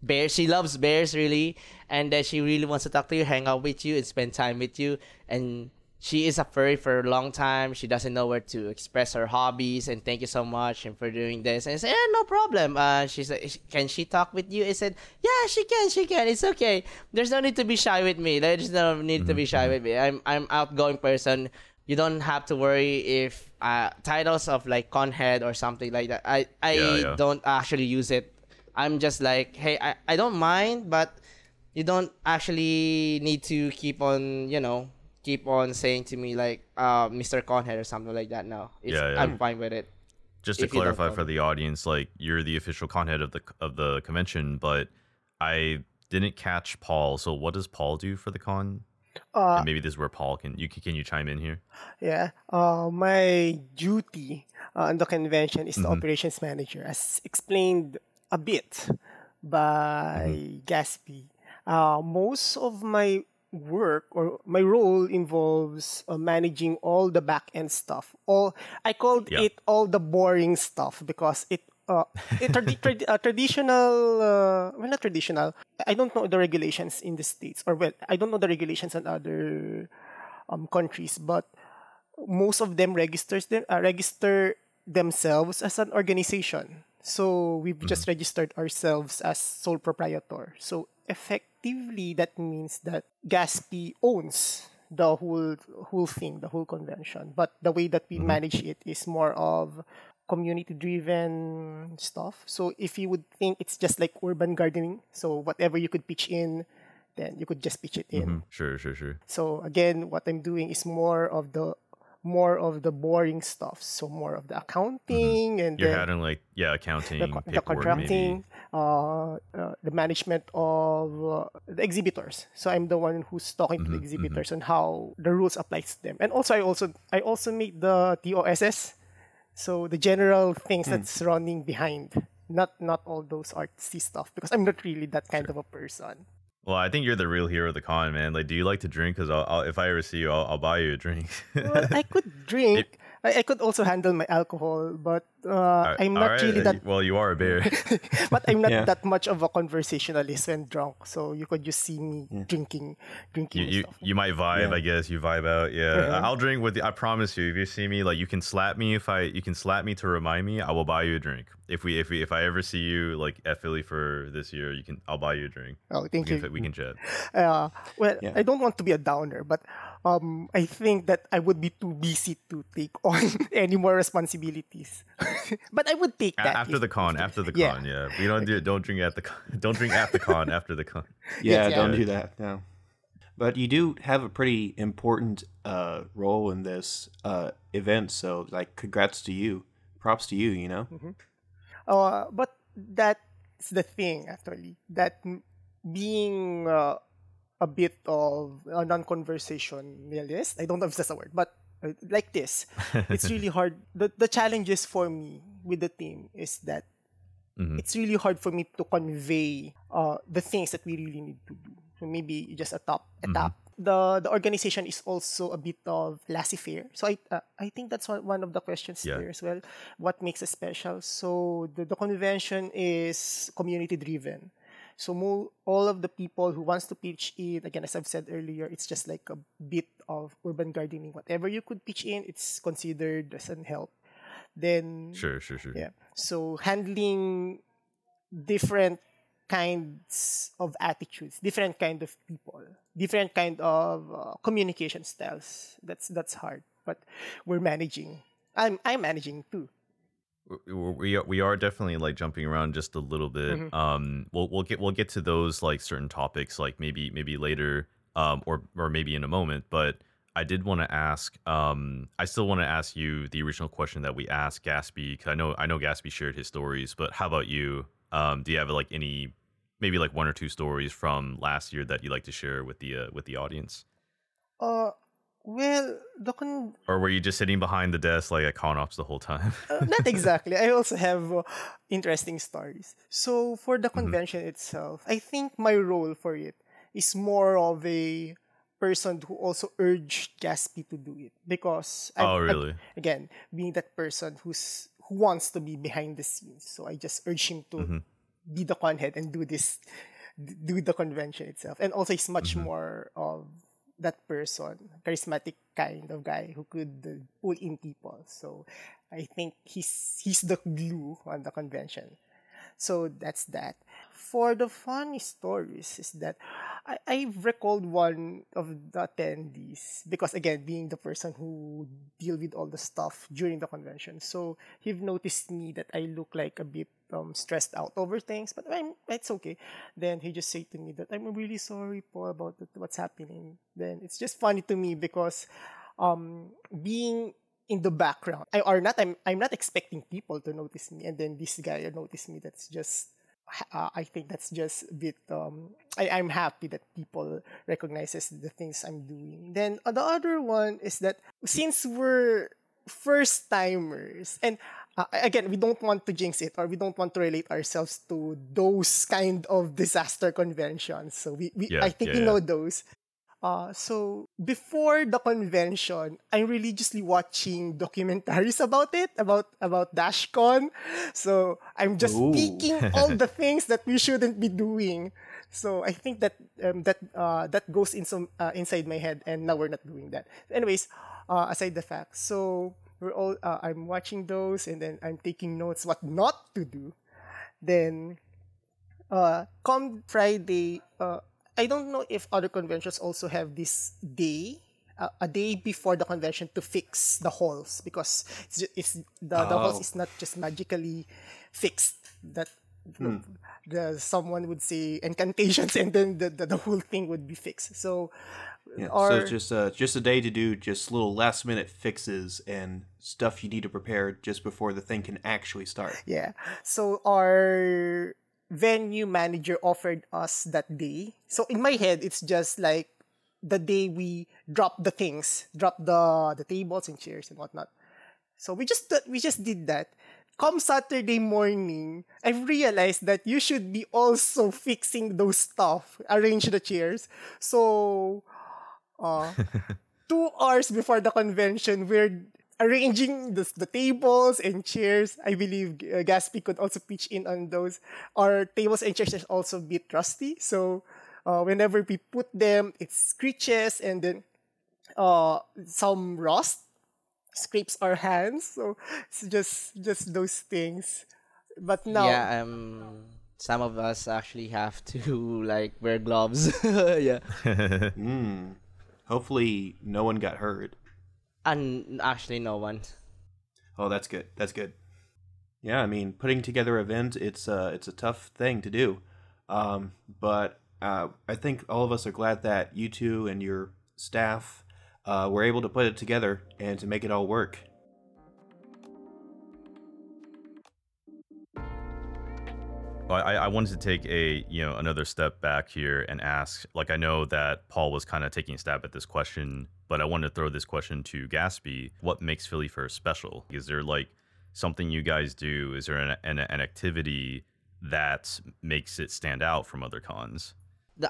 Speaker 1: bears. She loves bears really, and that she really wants to talk to you, hang out with you, and spend time with you. And she is a furry for a long time. She doesn't know where to express her hobbies. And thank you so much and for doing this. And I said, yeah, no problem. Uh, she said, can she talk with you? I said, yeah, she can. She can. It's okay. There's no need to be shy with me. There's no need to be shy with me. I'm I'm outgoing person. You don't have to worry if uh, titles of like conhead or something like that. I I
Speaker 2: Yeah, yeah.
Speaker 1: don't actually use it. I'm just like, hey, I, I don't mind, but you don't actually need to keep on, you know, keep on saying to me like, uh, Mr. Conhead or something like that. No, it's,
Speaker 2: Yeah, yeah.
Speaker 1: I'm fine with it.
Speaker 2: just to
Speaker 3: If you don't
Speaker 2: clarify for the audience, like you're the official conhead of the of the convention, but I didn't catch Paul. So what does Paul do for the con?
Speaker 4: Uh,
Speaker 2: and maybe this is where Paul can you can you chime in here?
Speaker 4: Yeah. Uh, my duty uh, on the convention is the
Speaker 2: Mhm.
Speaker 4: operations manager, as explained a bit by Gaspy. Uh, most of my work or my role involves uh, managing all the back end stuff. All I called
Speaker 2: Yeah.
Speaker 4: it all the boring stuff because it. Uh, it trad- uh, traditional, uh, well, not traditional. I don't know the regulations in the states, or well, I don't know the regulations in other um, countries, but most of them registers them uh, register themselves as an organization. So we've just registered ourselves as sole proprietor. So effectively, that means that Gaspy owns the whole whole thing, the whole convention. But the way that we manage it is more of community driven stuff. So if you would think it's just like urban gardening, so whatever you could pitch in, then you could just pitch it in.
Speaker 2: Mhm. Sure, sure, sure.
Speaker 4: So again, what I'm doing is more of the more of the boring stuff. So more of the accounting and
Speaker 2: You're
Speaker 4: then
Speaker 2: handling like yeah, accounting,
Speaker 4: the, the contracting, uh, uh, the management of uh, the exhibitors. So I'm the one who's talking
Speaker 2: Mm-hmm,
Speaker 4: to the exhibitors on how the rules applies to them. And also, I also I also make the TOSS. So the general things
Speaker 2: Hmm.
Speaker 4: that's running behind, not not all those artsy stuff, because I'm not really that kind of a person.
Speaker 2: Well, I think you're the real hero of the con, man. Like, do you like to drink? Because if I ever see you, I'll, I'll buy you a drink.
Speaker 4: well, I could drink. I, I could also handle my alcohol, but uh, I'm not
Speaker 2: Alright,
Speaker 4: really
Speaker 2: uh,
Speaker 4: that.
Speaker 2: Well, you are a bear.
Speaker 4: But I'm not
Speaker 3: Yeah.
Speaker 4: that much of a conversationalist when drunk. So you could just see me drinking, drinking
Speaker 2: you, you
Speaker 4: stuff.
Speaker 2: you might vibe,
Speaker 3: Yeah.
Speaker 2: I guess. You vibe out. Yeah, I'll drink with you. I promise you. If you see me, like, you can slap me if I you can slap me to remind me. I will buy you a drink. If we if we if I ever see you like at PhiliFUR this year, you can I'll buy you a drink.
Speaker 4: Oh,
Speaker 2: We
Speaker 4: thank
Speaker 2: can,
Speaker 4: you.
Speaker 2: we can chat.
Speaker 4: Uh, well,
Speaker 3: Yeah.
Speaker 4: I don't want to be a downer, but um, I think that I would be too busy to take on any more responsibilities. but I would take that
Speaker 2: after
Speaker 4: if-
Speaker 2: the con, after the
Speaker 4: Yeah.
Speaker 2: con, yeah. We don't do don't drink at the con. Don't drink at the con. After the con.
Speaker 3: Yeah,
Speaker 4: yeah.
Speaker 3: don't do that. No. But you do have a pretty important uh, role in this uh, event, so like, congrats to you. Props to you. You know.
Speaker 4: Uh, but that's the thing, actually. That being uh, a bit of a non-conversationalist, I don't know if that's a word, but uh, like this, it's really hard. The, the challenges for me with the team is that
Speaker 2: Mhm.
Speaker 4: it's really hard for me to convey uh, the things that we really need to do. So maybe just a top, a top. The the organization is also a bit of laissez-faire. So I uh, I think that's one, one of the questions
Speaker 2: Yeah.
Speaker 4: there as well. What makes it special? So the, the convention is community driven. So mo- all of the people who wants to pitch in, again, as I've said earlier, it's just like a bit of urban gardening. Whatever you could pitch in, it's considered as an help. Then
Speaker 2: Sure, sure, sure.
Speaker 4: yeah. So handling different kinds of attitudes, different kind of people, different kind of uh, communication styles. That's that's hard, but we're managing. I'm I'm managing too.
Speaker 2: We we are, we are definitely like jumping around just a little bit. Um, we'll we'll get we'll get to those like certain topics like maybe maybe later, um, or or maybe in a moment. But I did want to ask. Um, I still want to ask you the original question that we asked Gaspy because I know I know Gaspy shared his stories, but how about you? Um, do you have like any maybe like one or two stories from last year that you'd like to share with the uh, with the audience?
Speaker 4: Uh, well, the con-
Speaker 2: Or were you just sitting behind the desk like at ConOps the whole time?
Speaker 4: uh, not exactly. I also have uh, interesting stories. So for the convention itself, I think my role for it is more of a person who also urged Gaspy to do it because I'm-
Speaker 2: oh,
Speaker 4: I'm-
Speaker 2: really?
Speaker 4: again being that person who's who wants to be behind the scenes so i just urge him to
Speaker 2: Mm-hmm.
Speaker 4: be the con head and do this do the convention itself and also he's much
Speaker 2: Mm-hmm.
Speaker 4: more of that person charismatic kind of guy who could pull in people. So i think he's he's the glue on the convention so that's that. For the funny stories is that I, I've recalled one of the attendees because again being the person who deal with all the stuff during the convention. So he've noticed me that I look like a bit um, stressed out over things, but I'm it's okay. Then he just say to me that I'm really sorry Paul about what's happening. Then it's just funny to me because um being in the background. I or not I'm I'm not expecting people to notice me and then this guy notice me. That's just uh, I think that's just a bit um I, I'm happy that people recognizes the things I'm doing. Then uh, the other one is that since we're first timers and uh, again we don't want to jinx it or we don't want to relate ourselves to those kind of disaster conventions so we, we
Speaker 2: Yeah,
Speaker 4: i think
Speaker 2: yeah,
Speaker 4: we
Speaker 2: yeah.
Speaker 4: know those uh, so before the convention i'm religiously watching documentaries about it about about dashcon. So i'm just
Speaker 3: Ooh.
Speaker 4: speaking all the things that we shouldn't be doing. So i think that um, that uh, that goes in some uh, inside my head and now we're not doing that. Anyways uh, aside the fact so we're all uh, i'm watching those and then i'm taking notes what not to do. Then uh come friday uh i don't know if other conventions also have this day uh, a day before the convention to fix the halls because it's, it's the, the halls
Speaker 3: Oh.
Speaker 4: is not just magically fixed that the someone would say incantations and then the, the, the whole thing would be fixed so
Speaker 3: Yeah, so
Speaker 4: our-
Speaker 3: it's just uh, just a day to do just little last minute fixes and stuff you need to prepare just before the thing can actually start.
Speaker 4: Yeah. So our venue manager offered us that day. So in my head, it's just like the day we drop the things, drop the the tables and chairs and whatnot. So we just we just did that. Come Saturday morning, I realized that you should be also fixing those stuff, arrange the chairs. So uh, two hours before the convention, we're arranging the, the tables and chairs. I believe uh, Gaspy could also pitch in on those. Our tables and chairs are also a bit rusty, so uh, whenever we put them, it screeches and then uh, some rust scrapes our hands. So it's just just those things. But now,
Speaker 1: Yeah, um, some of us actually have to like wear gloves. yeah,
Speaker 3: Mm. Hopefully, no one got hurt.
Speaker 1: And actually no one.
Speaker 3: Oh, that's good. That's good. Yeah, I mean, putting together events, it's uh, it's a tough thing to do. Um, but uh, I think all of us are glad that you two and your staff uh, were able to put it together and to make it all work.
Speaker 2: I, I wanted to take a you know another step back here and ask. Like I know that Paul was kind of taking a stab at this question, but I wanted to throw this question to Gaspy. What makes PhiliFUR special? Is there like something you guys do? Is there an, an, an activity that makes it stand out from other cons?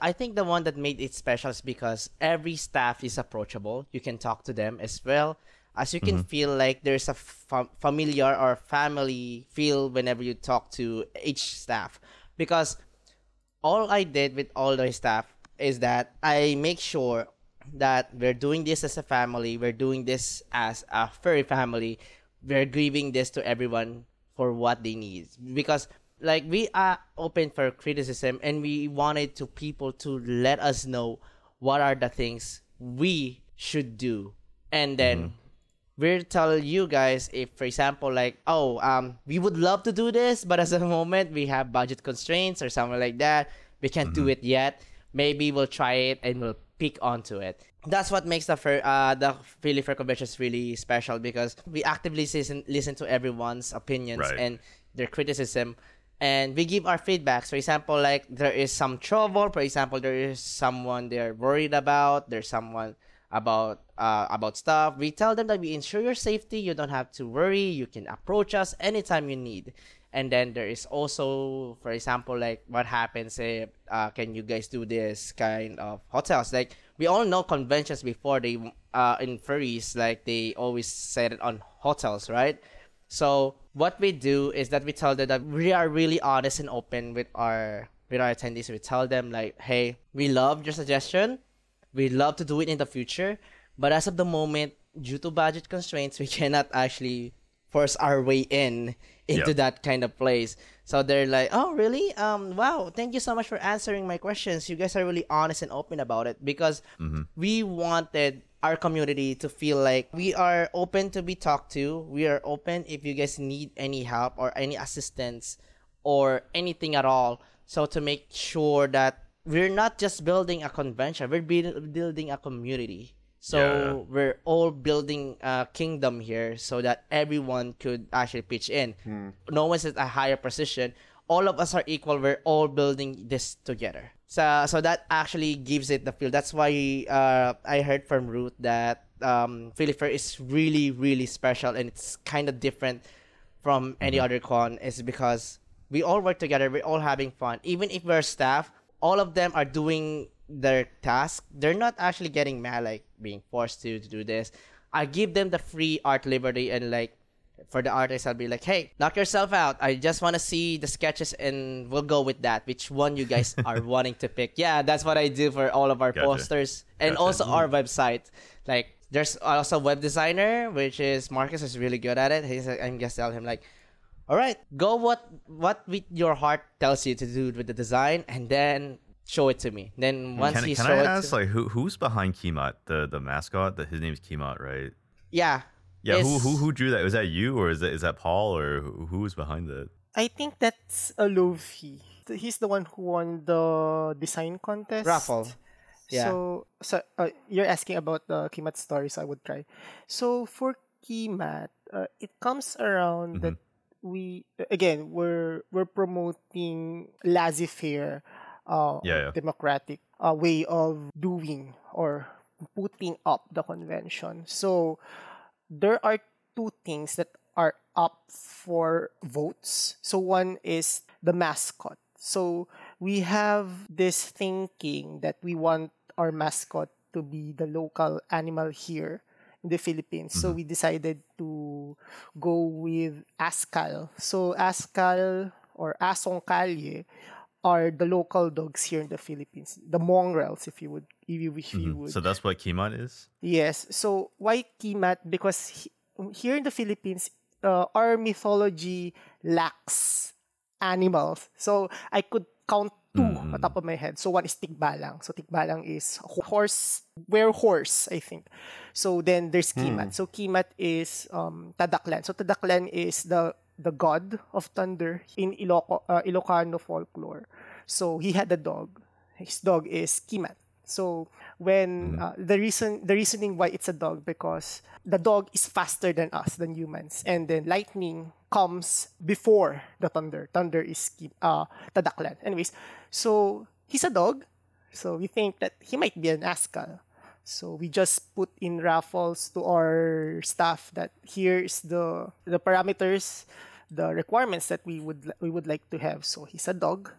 Speaker 1: I think the one that made it special is because every staff is approachable. You can talk to them as well as you can mm-hmm. feel like there's a fa- familiar or family feel whenever you talk to each staff. Because all I did with all the staff is that I make sure that we're doing this as a family, we're doing this as a furry family, we're giving this to everyone for what they need. Because like we are open for criticism and we wanted to people to let us know what are the things we should do. And then mm-hmm. We'll tell you guys if for example like oh um we would love to do this but as a moment we have budget constraints or something like that. We can't do it yet. Maybe we'll try it and we'll pick onto it. That's what makes the fur, uh the PhiliFUR Conventions really special because we actively listen listen to everyone's opinions
Speaker 2: Right.
Speaker 1: and their criticism. And we give our feedbacks. For example like there is some trouble. For example there is someone they're worried about. There's someone about uh, about stuff we tell them that we ensure your safety you don't have to worry you can approach us anytime you need and then there is also for example like what happens if uh, can you guys do this kind of hotels like we all know conventions before they uh, in furries like they always set it on hotels right so what we do is that we tell them that we are really honest and open with our with our attendees. We tell them like, hey, we love your suggestion. We love to do it in the future, but as of the moment, due to budget constraints, we cannot actually force our way in into
Speaker 2: Yeah.
Speaker 1: that kind of place. So they're like, "Oh, really? Um, wow! Thank you so much for answering my questions. You guys are really honest and open about it because we wanted our community to feel like we are open to be talked to. We are open if you guys need any help or any assistance or anything at all. So to make sure that we're not just building a convention, we're building a community. So
Speaker 2: Yeah,
Speaker 1: we're all building a kingdom here so that everyone could actually pitch in. No one's at a higher position. All of us are equal. We're all building this together. So so that actually gives it the feel. That's why uh, I heard from Ruth that um, is really really special and it's kind of different from any other con is because we all work together, we're all having fun. Even if we're staff, all of them are doing their task. They're not actually getting mad like being forced to, to do this. I give them the free art liberty and like for the artists I'll be like, hey, knock yourself out. I just wanna see the sketches and we'll go with that. Which one you guys are wanting to pick. Yeah, that's what I do for all of our
Speaker 2: Gotcha.
Speaker 1: posters. And
Speaker 2: Gotcha.
Speaker 1: also our mm. website. Like there's also web designer, which is Marcus is really good at it. He's I'm just telling him like, all right, go what what with your heart tells you to do with the design, and then show it to me. Then once
Speaker 2: Can,
Speaker 1: you
Speaker 2: can
Speaker 1: show
Speaker 2: I
Speaker 1: it,
Speaker 2: ask
Speaker 1: to,
Speaker 2: like who who's behind Kimat, the the mascot? The, his name's Kimat, right?
Speaker 1: yeah,
Speaker 2: Yeah, who, who who drew that? Was that you or is that is that Paul or who, who was behind that?
Speaker 4: I think that's a Lofi. He's the one who won the design contest.
Speaker 1: Raffle. Yeah.
Speaker 4: So, so uh, you're asking about the Kimat story, so I would try. So for Kimat, uh, it comes around that we again we're we're promoting laissez-faire, uh,
Speaker 2: Yeah, yeah.
Speaker 4: democratic uh, way of doing or putting up the convention. So there are two things that are up for votes. So one is the mascot. So we have this thinking that we want our mascot to be the local animal here in the Philippines. So we decided to go with Askal. So Askal or Asong Kalye are the local dogs here in the Philippines. The mongrels, if you would, if you, if you would.
Speaker 2: So that's what Kimat is.
Speaker 4: Yes. So why Kimat? Because he- here in the Philippines, uh, our mythology lacks animals. So I could count two on top of my head. So one is Tigbalang. So Tigbalang is horse, were horse, I think. So then there's Kimat. So Kimat is um, Tadaklan. So Tadaklan is the the god of thunder in Iloco, uh, Ilocano folklore. So he had a dog. His dog is Kimat. So when uh, the reason the reasoning why it's a dog because the dog is faster than us than humans and then lightning comes before the thunder. Thunder is uh tadaklan. Anyways, so he's a dog. So we think that he might be an Askal. So we just put in raffles to our staff that here's the the parameters, the requirements that we would we would like to have. So he's a dog.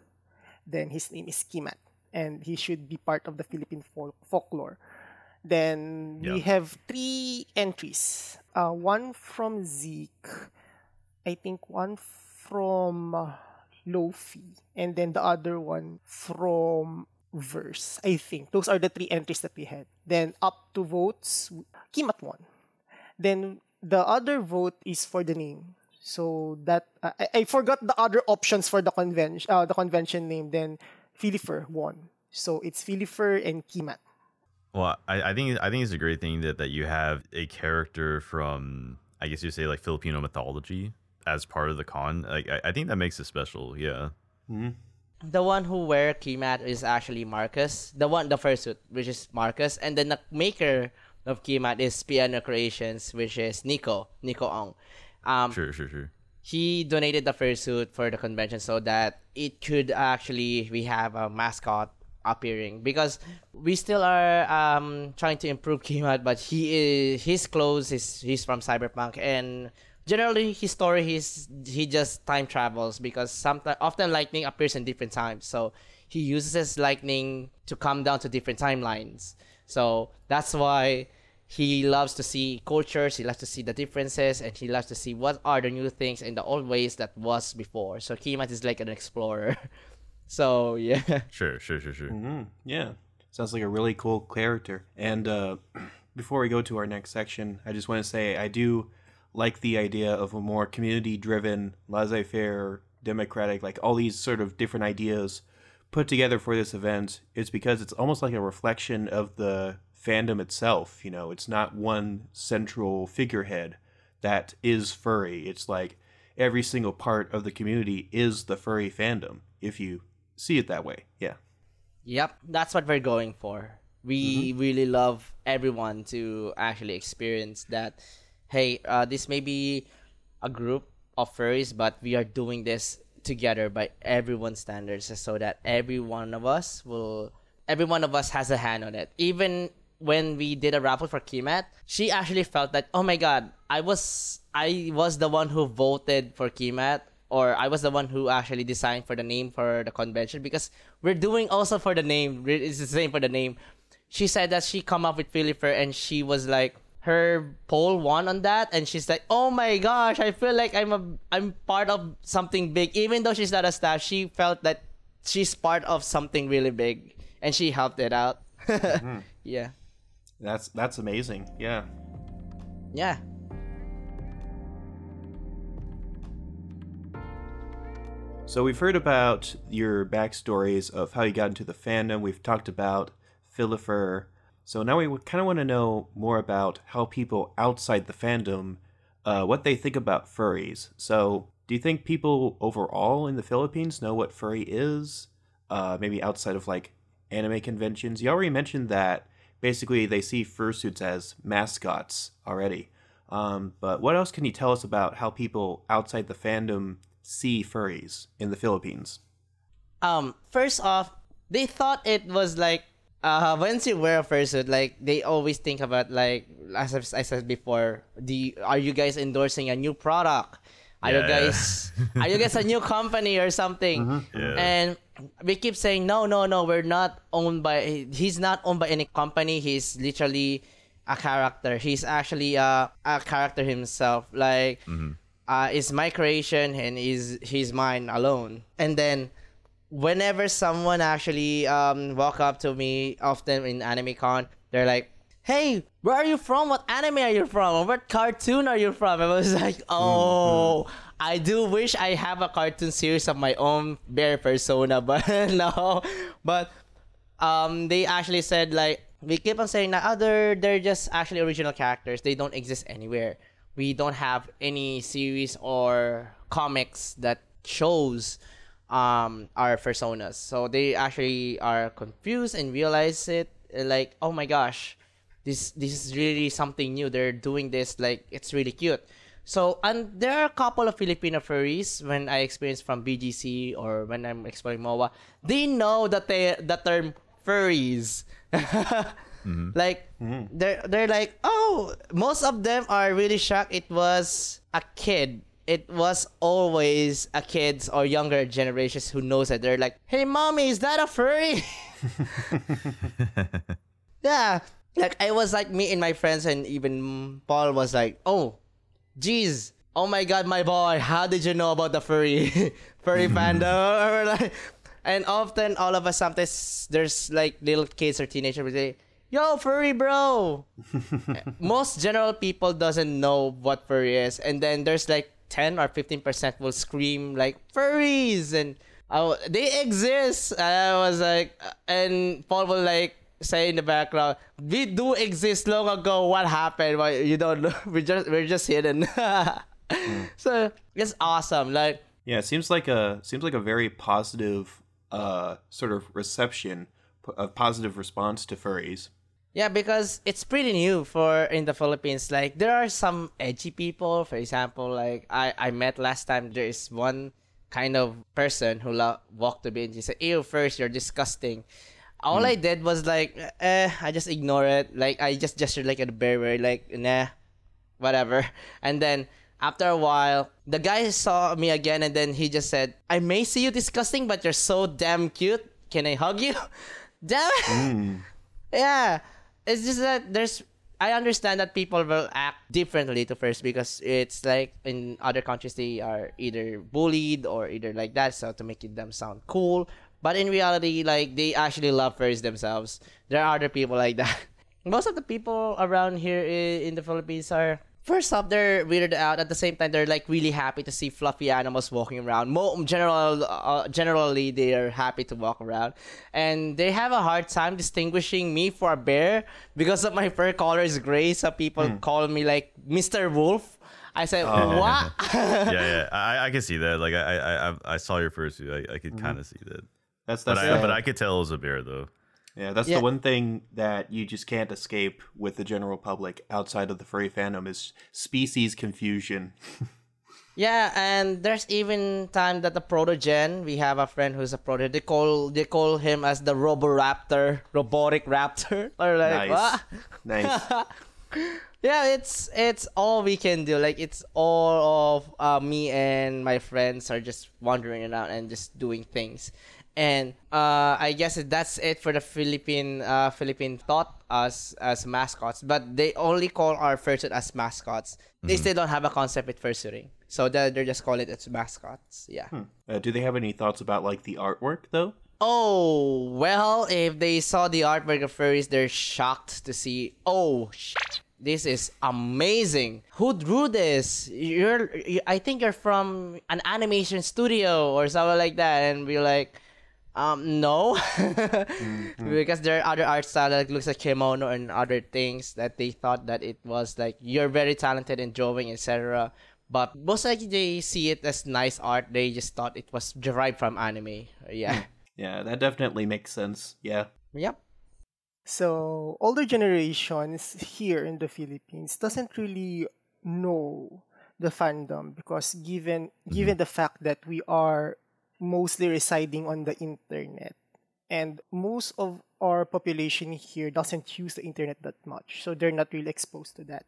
Speaker 4: Then his name is Kimat, and he should be part of the Philippine fol- folklore. Then we have three entries. Uh, one from Zeke, I think one from uh, Lofi, and then the other one from Verse. I think those are the three entries that we had. Then up to votes, Kimat won. Then the other vote is for the name. So that uh, I, I forgot the other options for the convention. Uh, the convention name. Then PhiliFUR won. So it's PhiliFUR and Kimat.
Speaker 2: Well, I, I think I think it's a great thing that, that you have a character from I guess you say like Filipino mythology as part of the con. Like I, I think that makes it special. Yeah.
Speaker 1: The one who wear Kimat is actually Marcus. The one, the first suit, which is Marcus, and then the maker of Kimat is Piano Creations, which is Nico, Nico Ong. Um,
Speaker 2: Sure, sure, sure.
Speaker 1: he donated the fursuit for the convention so that it could actually we have a mascot appearing because we still are um trying to improve Kimat but he is his clothes is he's from cyberpunk and generally his story he's he just time travels because sometimes often lightning appears in different times so he uses lightning to come down to different timelines so that's why he loves to see cultures he loves to see the differences and he loves to see what are the new things in the old ways that was before so kimat is like an explorer so yeah
Speaker 2: Sure, sure, sure, sure.
Speaker 3: Mm, yeah. Sounds like a really cool character. And uh, before we go to our next section, I just want to say I do like the idea of a more community driven, laissez faire, democratic, like all these sort of different ideas put together for this event. is because it's almost like a reflection of the fandom itself. You know, it's not one central figurehead that is furry. It's like every single part of the community is the furry fandom, if you see it that way. Yeah.
Speaker 1: Yep, that's what we're going for. We mm-hmm. really love everyone to actually experience that. Hey, uh, this may be a group of furries, but we are doing this together by everyone's standards, so that every one of us will, every one of us has a hand on it. Even when we did a raffle for Kimat, she actually felt that, oh my god, I was I was the one who voted for Kimat or I was the one who actually designed for the name for the convention because we're doing also for the name. It's the same for the name. She said that she come up with PhiliFUR and she was like her poll won on that and she's like, "Oh my gosh, I feel like I'm a I'm part of something big." Even though she's not a staff, she felt that she's part of something really big and she helped it out. Mm-hmm. Yeah.
Speaker 3: That's that's amazing. Yeah.
Speaker 1: Yeah.
Speaker 3: So we've heard about your backstories of how you got into the fandom. We've talked about PhiliFUR. So now we kind of want to know more about how people outside the fandom, uh, what they think about furries. So do you think people overall in the Philippines know what furry is? Uh, maybe outside of like anime conventions. You already mentioned that basically they see fursuits as mascots already. Um, but what else can you tell us about how people outside the fandom see furries in the Philippines?
Speaker 1: Um, first off, they thought it was like uh once you wear a fursuit, like they always think about like as I've- I said before, the are you guys endorsing a new product? Are you guys are you guys a new company or something?
Speaker 2: Yeah.
Speaker 1: And we keep saying no, no, no. We're not owned by. He's not owned by any company. He's literally a character. He's actually a, a character himself. Like, uh, it's my creation and is he's mine alone. And then, whenever someone actually um walk up to me, often in anime con they're like. Hey, where are you from? What anime are you from? What cartoon are you from? I was like, oh, I do wish I have a cartoon series of my own bear persona, but no. But um, they actually said like we keep on saying that other they're just actually original characters. They don't exist anywhere. We don't have any series or comics that shows um our personas. So they actually are confused and realize it uh, like oh my gosh this this is really something new. They're doing this like it's really cute. So and there are a couple of Filipino furries when I experience from BGC or when I'm exploring MOA, they know that they the term furries. Like they're they're like, oh, most of them are really shocked. It was a kid. It was always a kids or younger generations who knows that they're like, hey, mommy, is that a furry? Yeah. Like I was like me and my friends and even Paul was like, "Oh, jeez, Oh my god, my boy, how did you know about the furry furry fandom?" And often all of us sometimes there's like little kids or teenagers say, "Yo, furry bro." Most general people doesn't know what furry is and then there's like 10 or 15% will scream like furries and oh, they exist. And I was like and Paul will like say in the background, we do exist long ago. What happened? Why you don't know? We just we're just hidden. So it's awesome. Like
Speaker 3: Yeah, it seems like a seems like a very positive uh sort of reception, a positive response to furries.
Speaker 1: Yeah, because it's pretty new for in the Philippines. Like there are some edgy people. For example, like I I met last time. There is one kind of person who lo- walked to me and she said, "Ew, first you're disgusting." All I did was like, eh, I just ignore it. Like I just gestured like a bear, where like nah, whatever. And then after a while, the guy saw me again, and then he just said, "I may see you disgusting, but you're so damn cute. Can I hug you?" Damn it. Yeah, it's just that there's. I understand that people will act differently to first because it's like in other countries they are either bullied or either like that, so to make it them sound cool. But in reality, like they actually love furries themselves. There are other people like that. Most of the people around here in the Philippines are first off they're weirded out. At the same time, they're like really happy to see fluffy animals walking around. Mo- general, uh, generally, they are happy to walk around, and they have a hard time distinguishing me for a bear because of my fur color is gray. So people call me like Mr. Wolf. I said, "What?"
Speaker 2: yeah, yeah, I, I can see that. Like I, I, I, I saw your first. I, I could kind of see that.
Speaker 3: That's
Speaker 2: But
Speaker 3: that's
Speaker 2: I,
Speaker 3: uh,
Speaker 2: but I could tell it was a bear though.
Speaker 3: Yeah, that's
Speaker 1: Yeah.
Speaker 3: the one thing that you just can't escape with the general public outside of the furry fandom is species confusion.
Speaker 1: Yeah, and there's even time that the protogen, we have a friend who's a proto. They call they call him as the Roboraptor, robotic raptor. Or like,
Speaker 3: Nice.
Speaker 1: what?
Speaker 3: Nice.
Speaker 1: yeah, it's it's all we can do. Like it's all of uh, me and my friends are just wandering around and just doing things. And uh, I guess that's it for the Philippine uh, Philippine thought us as mascots. But they only call our fursuit as mascots. They still don't have a concept with fursuiting, so they they just call it as mascots. Yeah.
Speaker 3: uh, do they have any thoughts about like the artwork though?
Speaker 1: Oh, well, if they saw the artwork of furries, they're shocked to see, oh, sh- this is amazing. Who drew this? You're, you, I think you're from an animation studio or something like that. And we're like, um, no. Mm-hmm. because there are other art style that looks like Kemono and other things that they thought that it was like, you're very talented in drawing, etc. But most likely they see it as nice art. They just thought it was derived from anime. Yeah. Hmm.
Speaker 3: Yeah, that definitely makes sense. Yeah.
Speaker 1: Yep.
Speaker 4: So older generations here in the Philippines doesn't really know the fandom because given given mm-hmm. the fact that we are mostly residing on the internet. And most of our population here doesn't use the internet that much so they're not really exposed to that.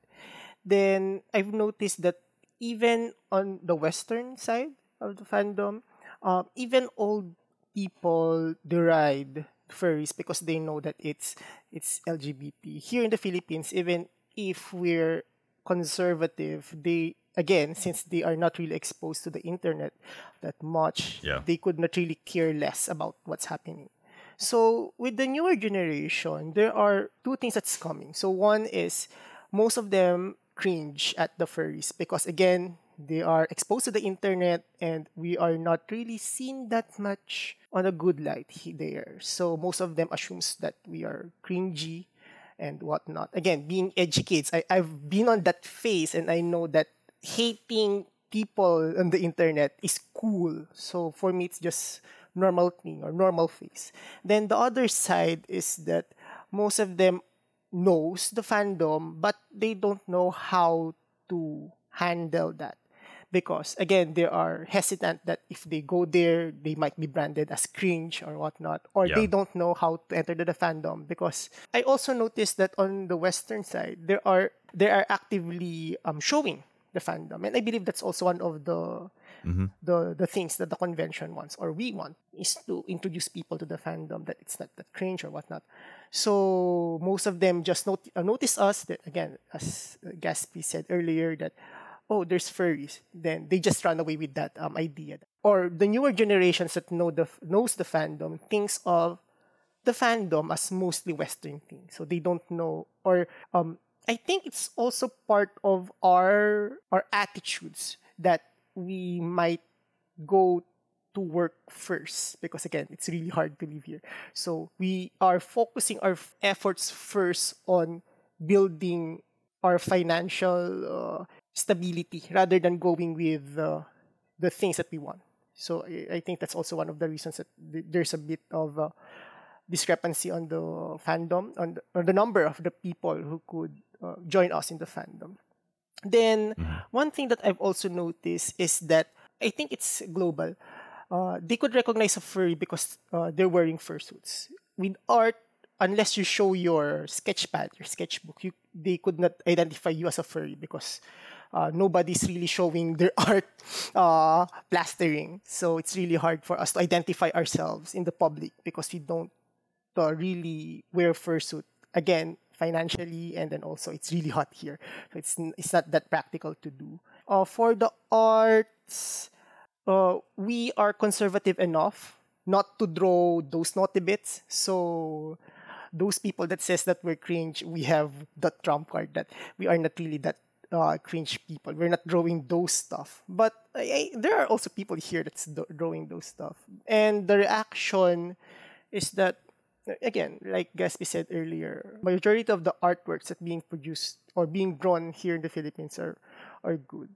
Speaker 4: Then i've noticed that even on the western side of the fandom um, even old people deride furries because they know that it's it's lgbt here in the philippines even if we're conservative they again since they are not really exposed to the internet that much
Speaker 2: Yeah.
Speaker 4: they could not really care less about what's happening so with the newer generation there are two things that's coming so one is most of them cringe at the furries because again they are exposed to the internet and we are not really seen that much on a good light there so most of them assumes that we are cringy and whatnot. Again, being edgy kids, I, I've been on that phase and I know that hating people on the internet is cool. So for me, it's just normal thing or normal face. Then the other side is that most of them knows the fandom, but they don't know how to handle that because again they are hesitant that if they go there they might be branded as cringe or whatnot or
Speaker 2: Yeah.
Speaker 4: they don't know how to enter the, fandom because i also noticed that on the western side there are they are actively um, showing the fandom. And i believe that's also one of the the the things that the convention wants or we want is to introduce people to the fandom that it's not that cringe or whatnot. So most of them just not- uh, notice us that again as Gaspy said earlier that oh there's furries. Then they just run away with that um, idea. Or the newer generations that know the knows the fandom thinks of the fandom as mostly western thing so they don't know or um i think it's also part of our our attitudes that we might go to work first because again it's really hard to live here. So we are focusing our efforts first on building our financial uh, stability rather than going with uh, the things that we want. So I, think that's also one of the reasons that there's a bit of discrepancy on the fandom on the, on the number of the people who could uh, join us in the fandom then one thing that I've also noticed is that I think it's global. Uh, they could recognize a furry because uh, they're wearing fursuits. With art, unless you show your sketchpad, your sketchbook, you they could not identify you as a furry because uh, nobody's really showing their art uh, plastering. So it's really hard for us to identify ourselves in the public because we don't uh, really wear fursuit again financially and then also it's really hot here. So it's it's not that practical to do. Uh, for the arts uh, we are conservative enough not to draw those naughty bits. So those people that says that we're cringe we have that trump card that we are not really that uh, cringe people. We're not drawing those stuff. But I, I, there are also people here that's do- drawing those stuff. And the reaction is that again, like Gaspy said earlier, majority of the artworks that being produced or being drawn here in the Philippines are are good.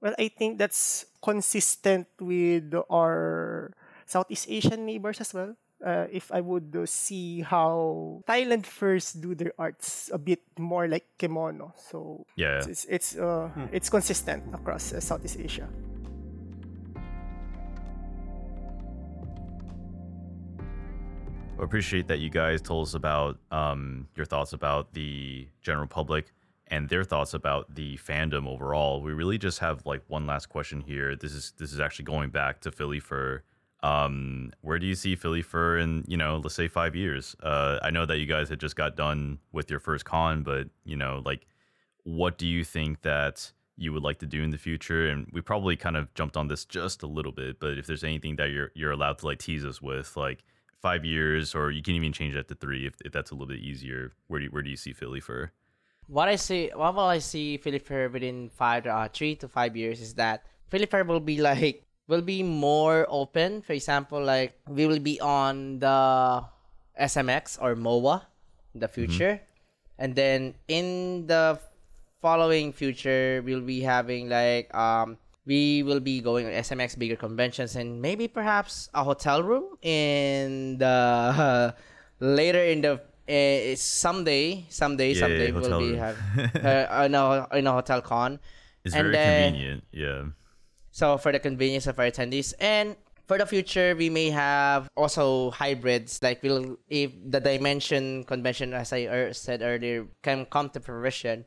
Speaker 4: Well, I think that's consistent with our Southeast Asian neighbors as well. uh, if I would uh, see how Thailand first do their arts a bit more like Kemono. So
Speaker 2: Yeah.
Speaker 4: it's it's it's, uh, it's consistent across uh, Southeast Asia.
Speaker 2: Appreciate that you guys told us about um, your thoughts about the general public and their thoughts about the fandom overall. We really just have like one last question here. This is this is actually going back to PhiliFUR Um, where do you see PhiliFUR in you know let's say five years? Uh, I know that you guys had just got done with your first con, but you know like what do you think that you would like to do in the future? And we probably kind of jumped on this just a little bit, but if there's anything that you're you're allowed to like tease us with, like five years, or you can even change that to three if, if that's a little bit easier. Where do you, where do you see PhiliFUR?
Speaker 1: what I see, what will I see PhiliFUR within five, uh, three to five years is that PhiliFUR will be like will be more open. For example, like we will be on the SMX or MOA in the future, and then in the following future we'll be having like um we will be going on SMX bigger conventions and maybe perhaps a hotel room in the later in the uh, someday someday
Speaker 2: Yeah,
Speaker 1: someday
Speaker 2: hotel
Speaker 1: we'll be
Speaker 2: room.
Speaker 1: have uh, in a in a hotel con
Speaker 2: It's
Speaker 1: And
Speaker 2: very
Speaker 1: then-
Speaker 2: convenient. Yeah.
Speaker 1: so for the convenience of our attendees and for the future we may have also hybrids like we'll if the dimension convention as i er- said earlier can come to fruition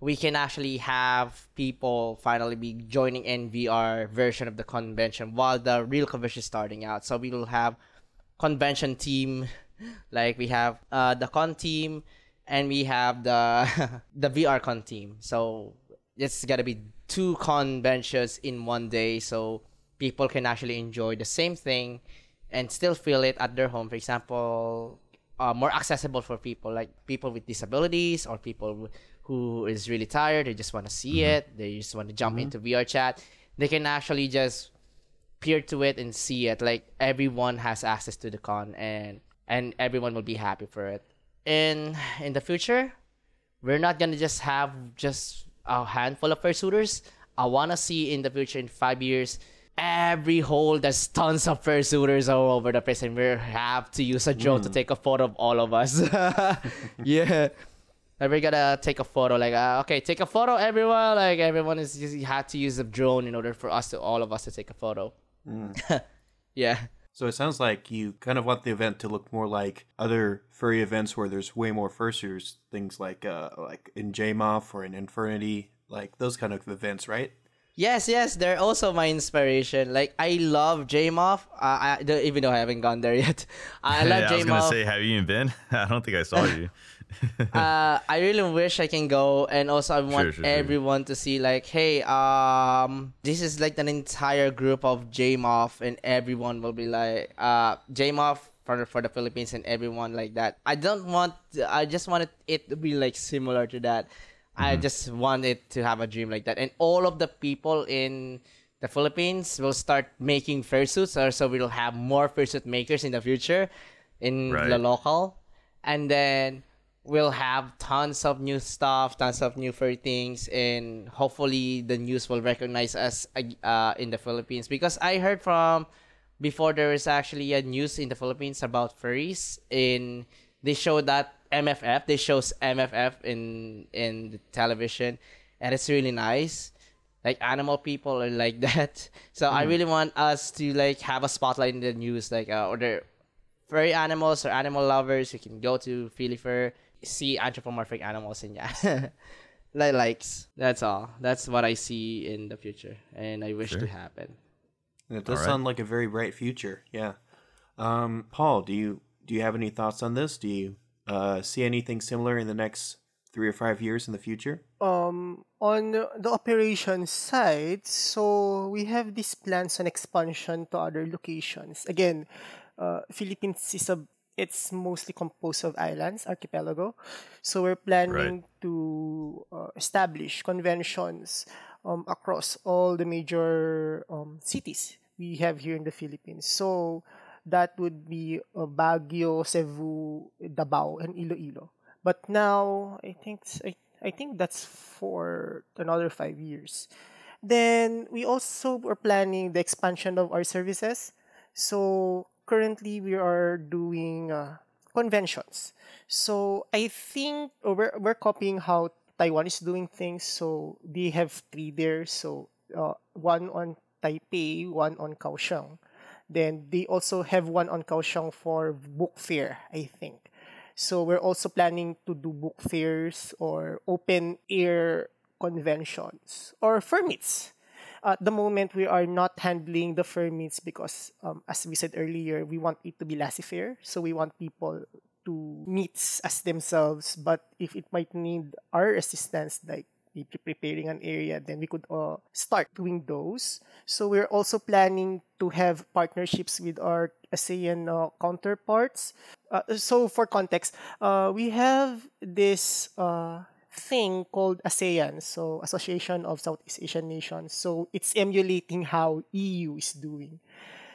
Speaker 1: we can actually have people finally be joining in vr version of the convention while the real convention is starting out so we will have convention team like we have uh, the con team and we have the the VR con team. So it's gotta be two conventions in one day, so people can actually enjoy the same thing and still feel it at their home. For example, uh, more accessible for people like people with disabilities or people who is really tired. They just want to see mm-hmm. it. They just want to jump mm-hmm. into VR chat. They can actually just peer to it and see it like everyone has access to the con and and everyone will be happy for it in in the future we're not gonna just have just a handful of fursuiters i want to see in the future in five years every hole there's tons of fursuiters all over the place and we have to use a drone to mm. take a photo of all of us yeah like we're gonna take a photo like uh, okay take a photo everyone like everyone is just, you had to use a drone in order for us to all of us to take a photo yeah
Speaker 3: So it sounds like you kind of want the event to look more like other furry events where there's way more fursuiters, things like uh like in JMoF or in Infurnity, like those kind of events, right?
Speaker 1: Yes, yes, they're also my inspiration. Like I love JMoF. Uh, I, even though I haven't gone there yet, I love
Speaker 2: yeah, I was gonna say, have you even been? I don't think I saw you.
Speaker 1: uh, I really wish I can go, and also I want
Speaker 2: Sure, sure, sure.
Speaker 1: everyone to see like, hey, um, this is like an entire group of JMoF, and everyone will be like, uh, JMoF for for the Philippines, and everyone like that. I don't want. I just wanted it to be like similar to that. I
Speaker 2: Mm-hmm.
Speaker 1: just want it to have a dream like that, and all of the people in the Philippines will start making fursuits, or so we'll have more fursuit makers in the future in
Speaker 2: Right.
Speaker 1: the local, and then we'll have tons of new stuff, tons of new furry things, and hopefully the news will recognize us uh, in the Philippines. Because I heard from before there is actually a news in the Philippines about furries. In they show that MFF, they shows MFF in in the television, and it's really nice. Like animal people are like that. So I really want us to like have a spotlight in the news, like uh, or the furry animals or animal lovers, you can go to PhiliFUR, see anthropomorphic animals and yeah. like likes. That's all. That's what I see in the future and I wish to happen.
Speaker 3: And it does
Speaker 2: All right.
Speaker 3: sound like a very bright future. Yeah. Um, Paul, do you do you have any thoughts on this? Do you uh, see anything similar in the next three or five years in the future?
Speaker 4: Um, on the operation side, so we have these plans on expansion to other locations. Again, uh, Philippines is a it's mostly composed of islands, archipelago. So we're planning to uh, establish conventions um, across all the major um, cities we have here in the Philippines. So that would be uh, Baguio, Cebu, Davao, and Iloilo. But now I think I, I think that's for another five years. Then we also are planning the expansion of our services. So currently we are doing uh, conventions. So I think uh, we're we're copying how Taiwan is doing things. So they have three there. So uh, one on Taipei, one on Kaohsiung. Then they also have one on Kaohsiung for book fair, I think. So we're also planning to do book fairs or open air conventions or furmeets. At the moment, we are not handling the fermits because, um, as we said earlier, we want it to be laissez-faire. So we want people to meet as themselves. But if it might need our assistance, like preparing an area, then we could uh, start doing those. So we're also planning to have partnerships with our ASEAN uh, counterparts. Uh, so for context, uh, we have this uh, thing called ASEAN, so Association of Southeast Asian Nations. So it's emulating how EU is doing.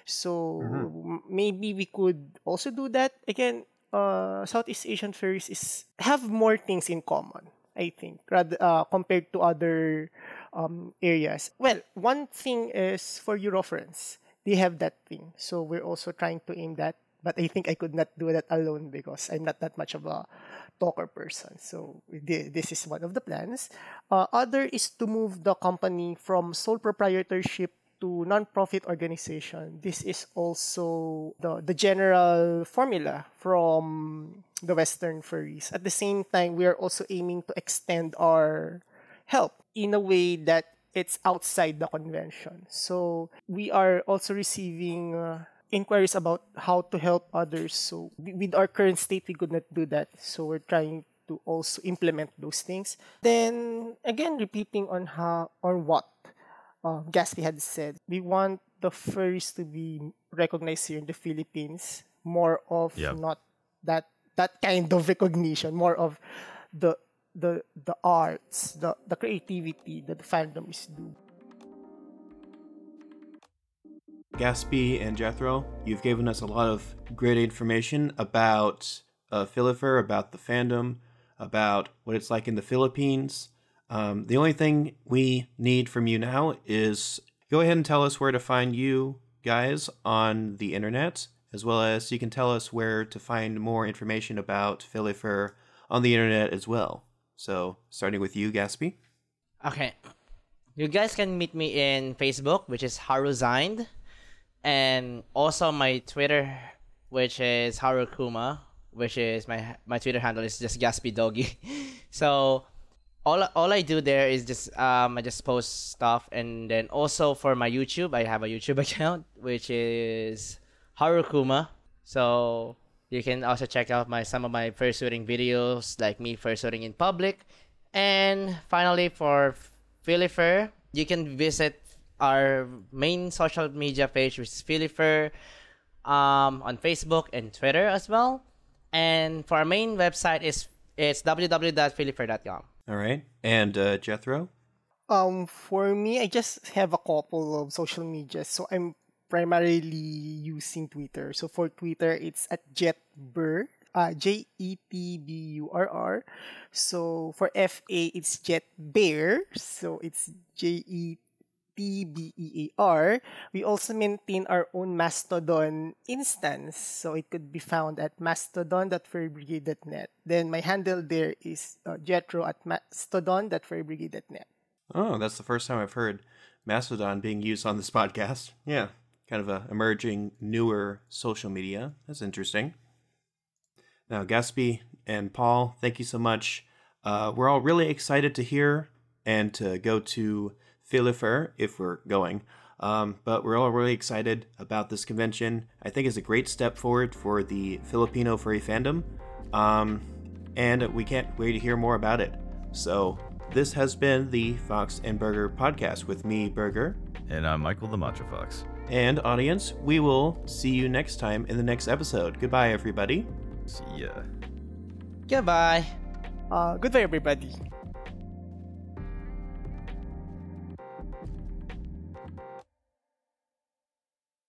Speaker 4: So
Speaker 3: Mhm.
Speaker 4: maybe we could also do that. Again, uh, Southeast Asian fairs is have more things in common. I think rather uh, compared to other um, areas. Well, one thing is for Eurofurence, they have that thing. So we're also trying to aim that. But I think I could not do that alone because I'm not that much of a talker person. So this is one of the plans. Uh, other is to move the company from sole proprietorship to non-profit organization. This is also the, the general formula from the Western furries. At the same time, we are also aiming to extend our help in a way that it's outside the convention. So we are also receiving uh, inquiries about how to help others. So with our current state, we could not do that. So we're trying to also implement those things. Then again, repeating on how or what uh, Gaspy had said, we want the furries to be recognized here in the Philippines. More of
Speaker 2: Yeah.
Speaker 4: not that that kind of recognition, more of the the the arts, the the creativity that the fandom is doing.
Speaker 3: Gaspy and Jethro, you've given us a lot of great information about uh, PhiliFUR, about the fandom, about what it's like in the Philippines. Um, the only thing we need from you now is go ahead and tell us where to find you guys on the internet, as well as you can tell us where to find more information about PhiliFUR on the internet as well. So, starting with you, Gaspy.
Speaker 1: Okay. You guys can meet me in Facebook, which is Haruzind, and also my Twitter, which is Harukuma, which is my my Twitter handle is just Gaspy Doggy. so all all I do there is just um I just post stuff, and then also for my YouTube, I have a YouTube account which is Harukuma. So you can also check out my some of my fursuiting videos, like me fursuiting in public. And finally, for PhiliFUR, you can visit our main social media page, which is PhiliFUR, um, on Facebook and Twitter as well. And for our main website is it's www.philifur.com.
Speaker 3: All right. And uh, Jethro?
Speaker 4: Um, for me, I just have a couple of social media, so I'm primarily using Twitter. So for Twitter, it's at JetBurr, uh, J E T B U R R. So for FA, it's JetBear, so it's J E T B E A R. We also maintain our own Mastodon instance, so it could be found at mastodon.furrybrigade.net. Then my handle there is uh, Jethro at mastodon.furrybrigade.net.
Speaker 3: Oh, that's the first time I've heard Mastodon being used on this podcast. Yeah, kind of a emerging newer social media. That's interesting. Now, Gaspy and Paul, thank you so much. Uh, we're all really excited to hear and to go to PhiliFUR if we're going. Um, but we're all really excited about this convention. I think it's a great step forward for the Filipino furry fandom. Um, and we can't wait to hear more about it. So, this has been the Fox and Burger podcast with me, Burger.
Speaker 2: And I'm Michael the Macho Fox.
Speaker 3: And audience, we will see you next time in the next episode. Goodbye, everybody.
Speaker 2: See ya.
Speaker 1: Goodbye.
Speaker 4: Uh, goodbye, everybody.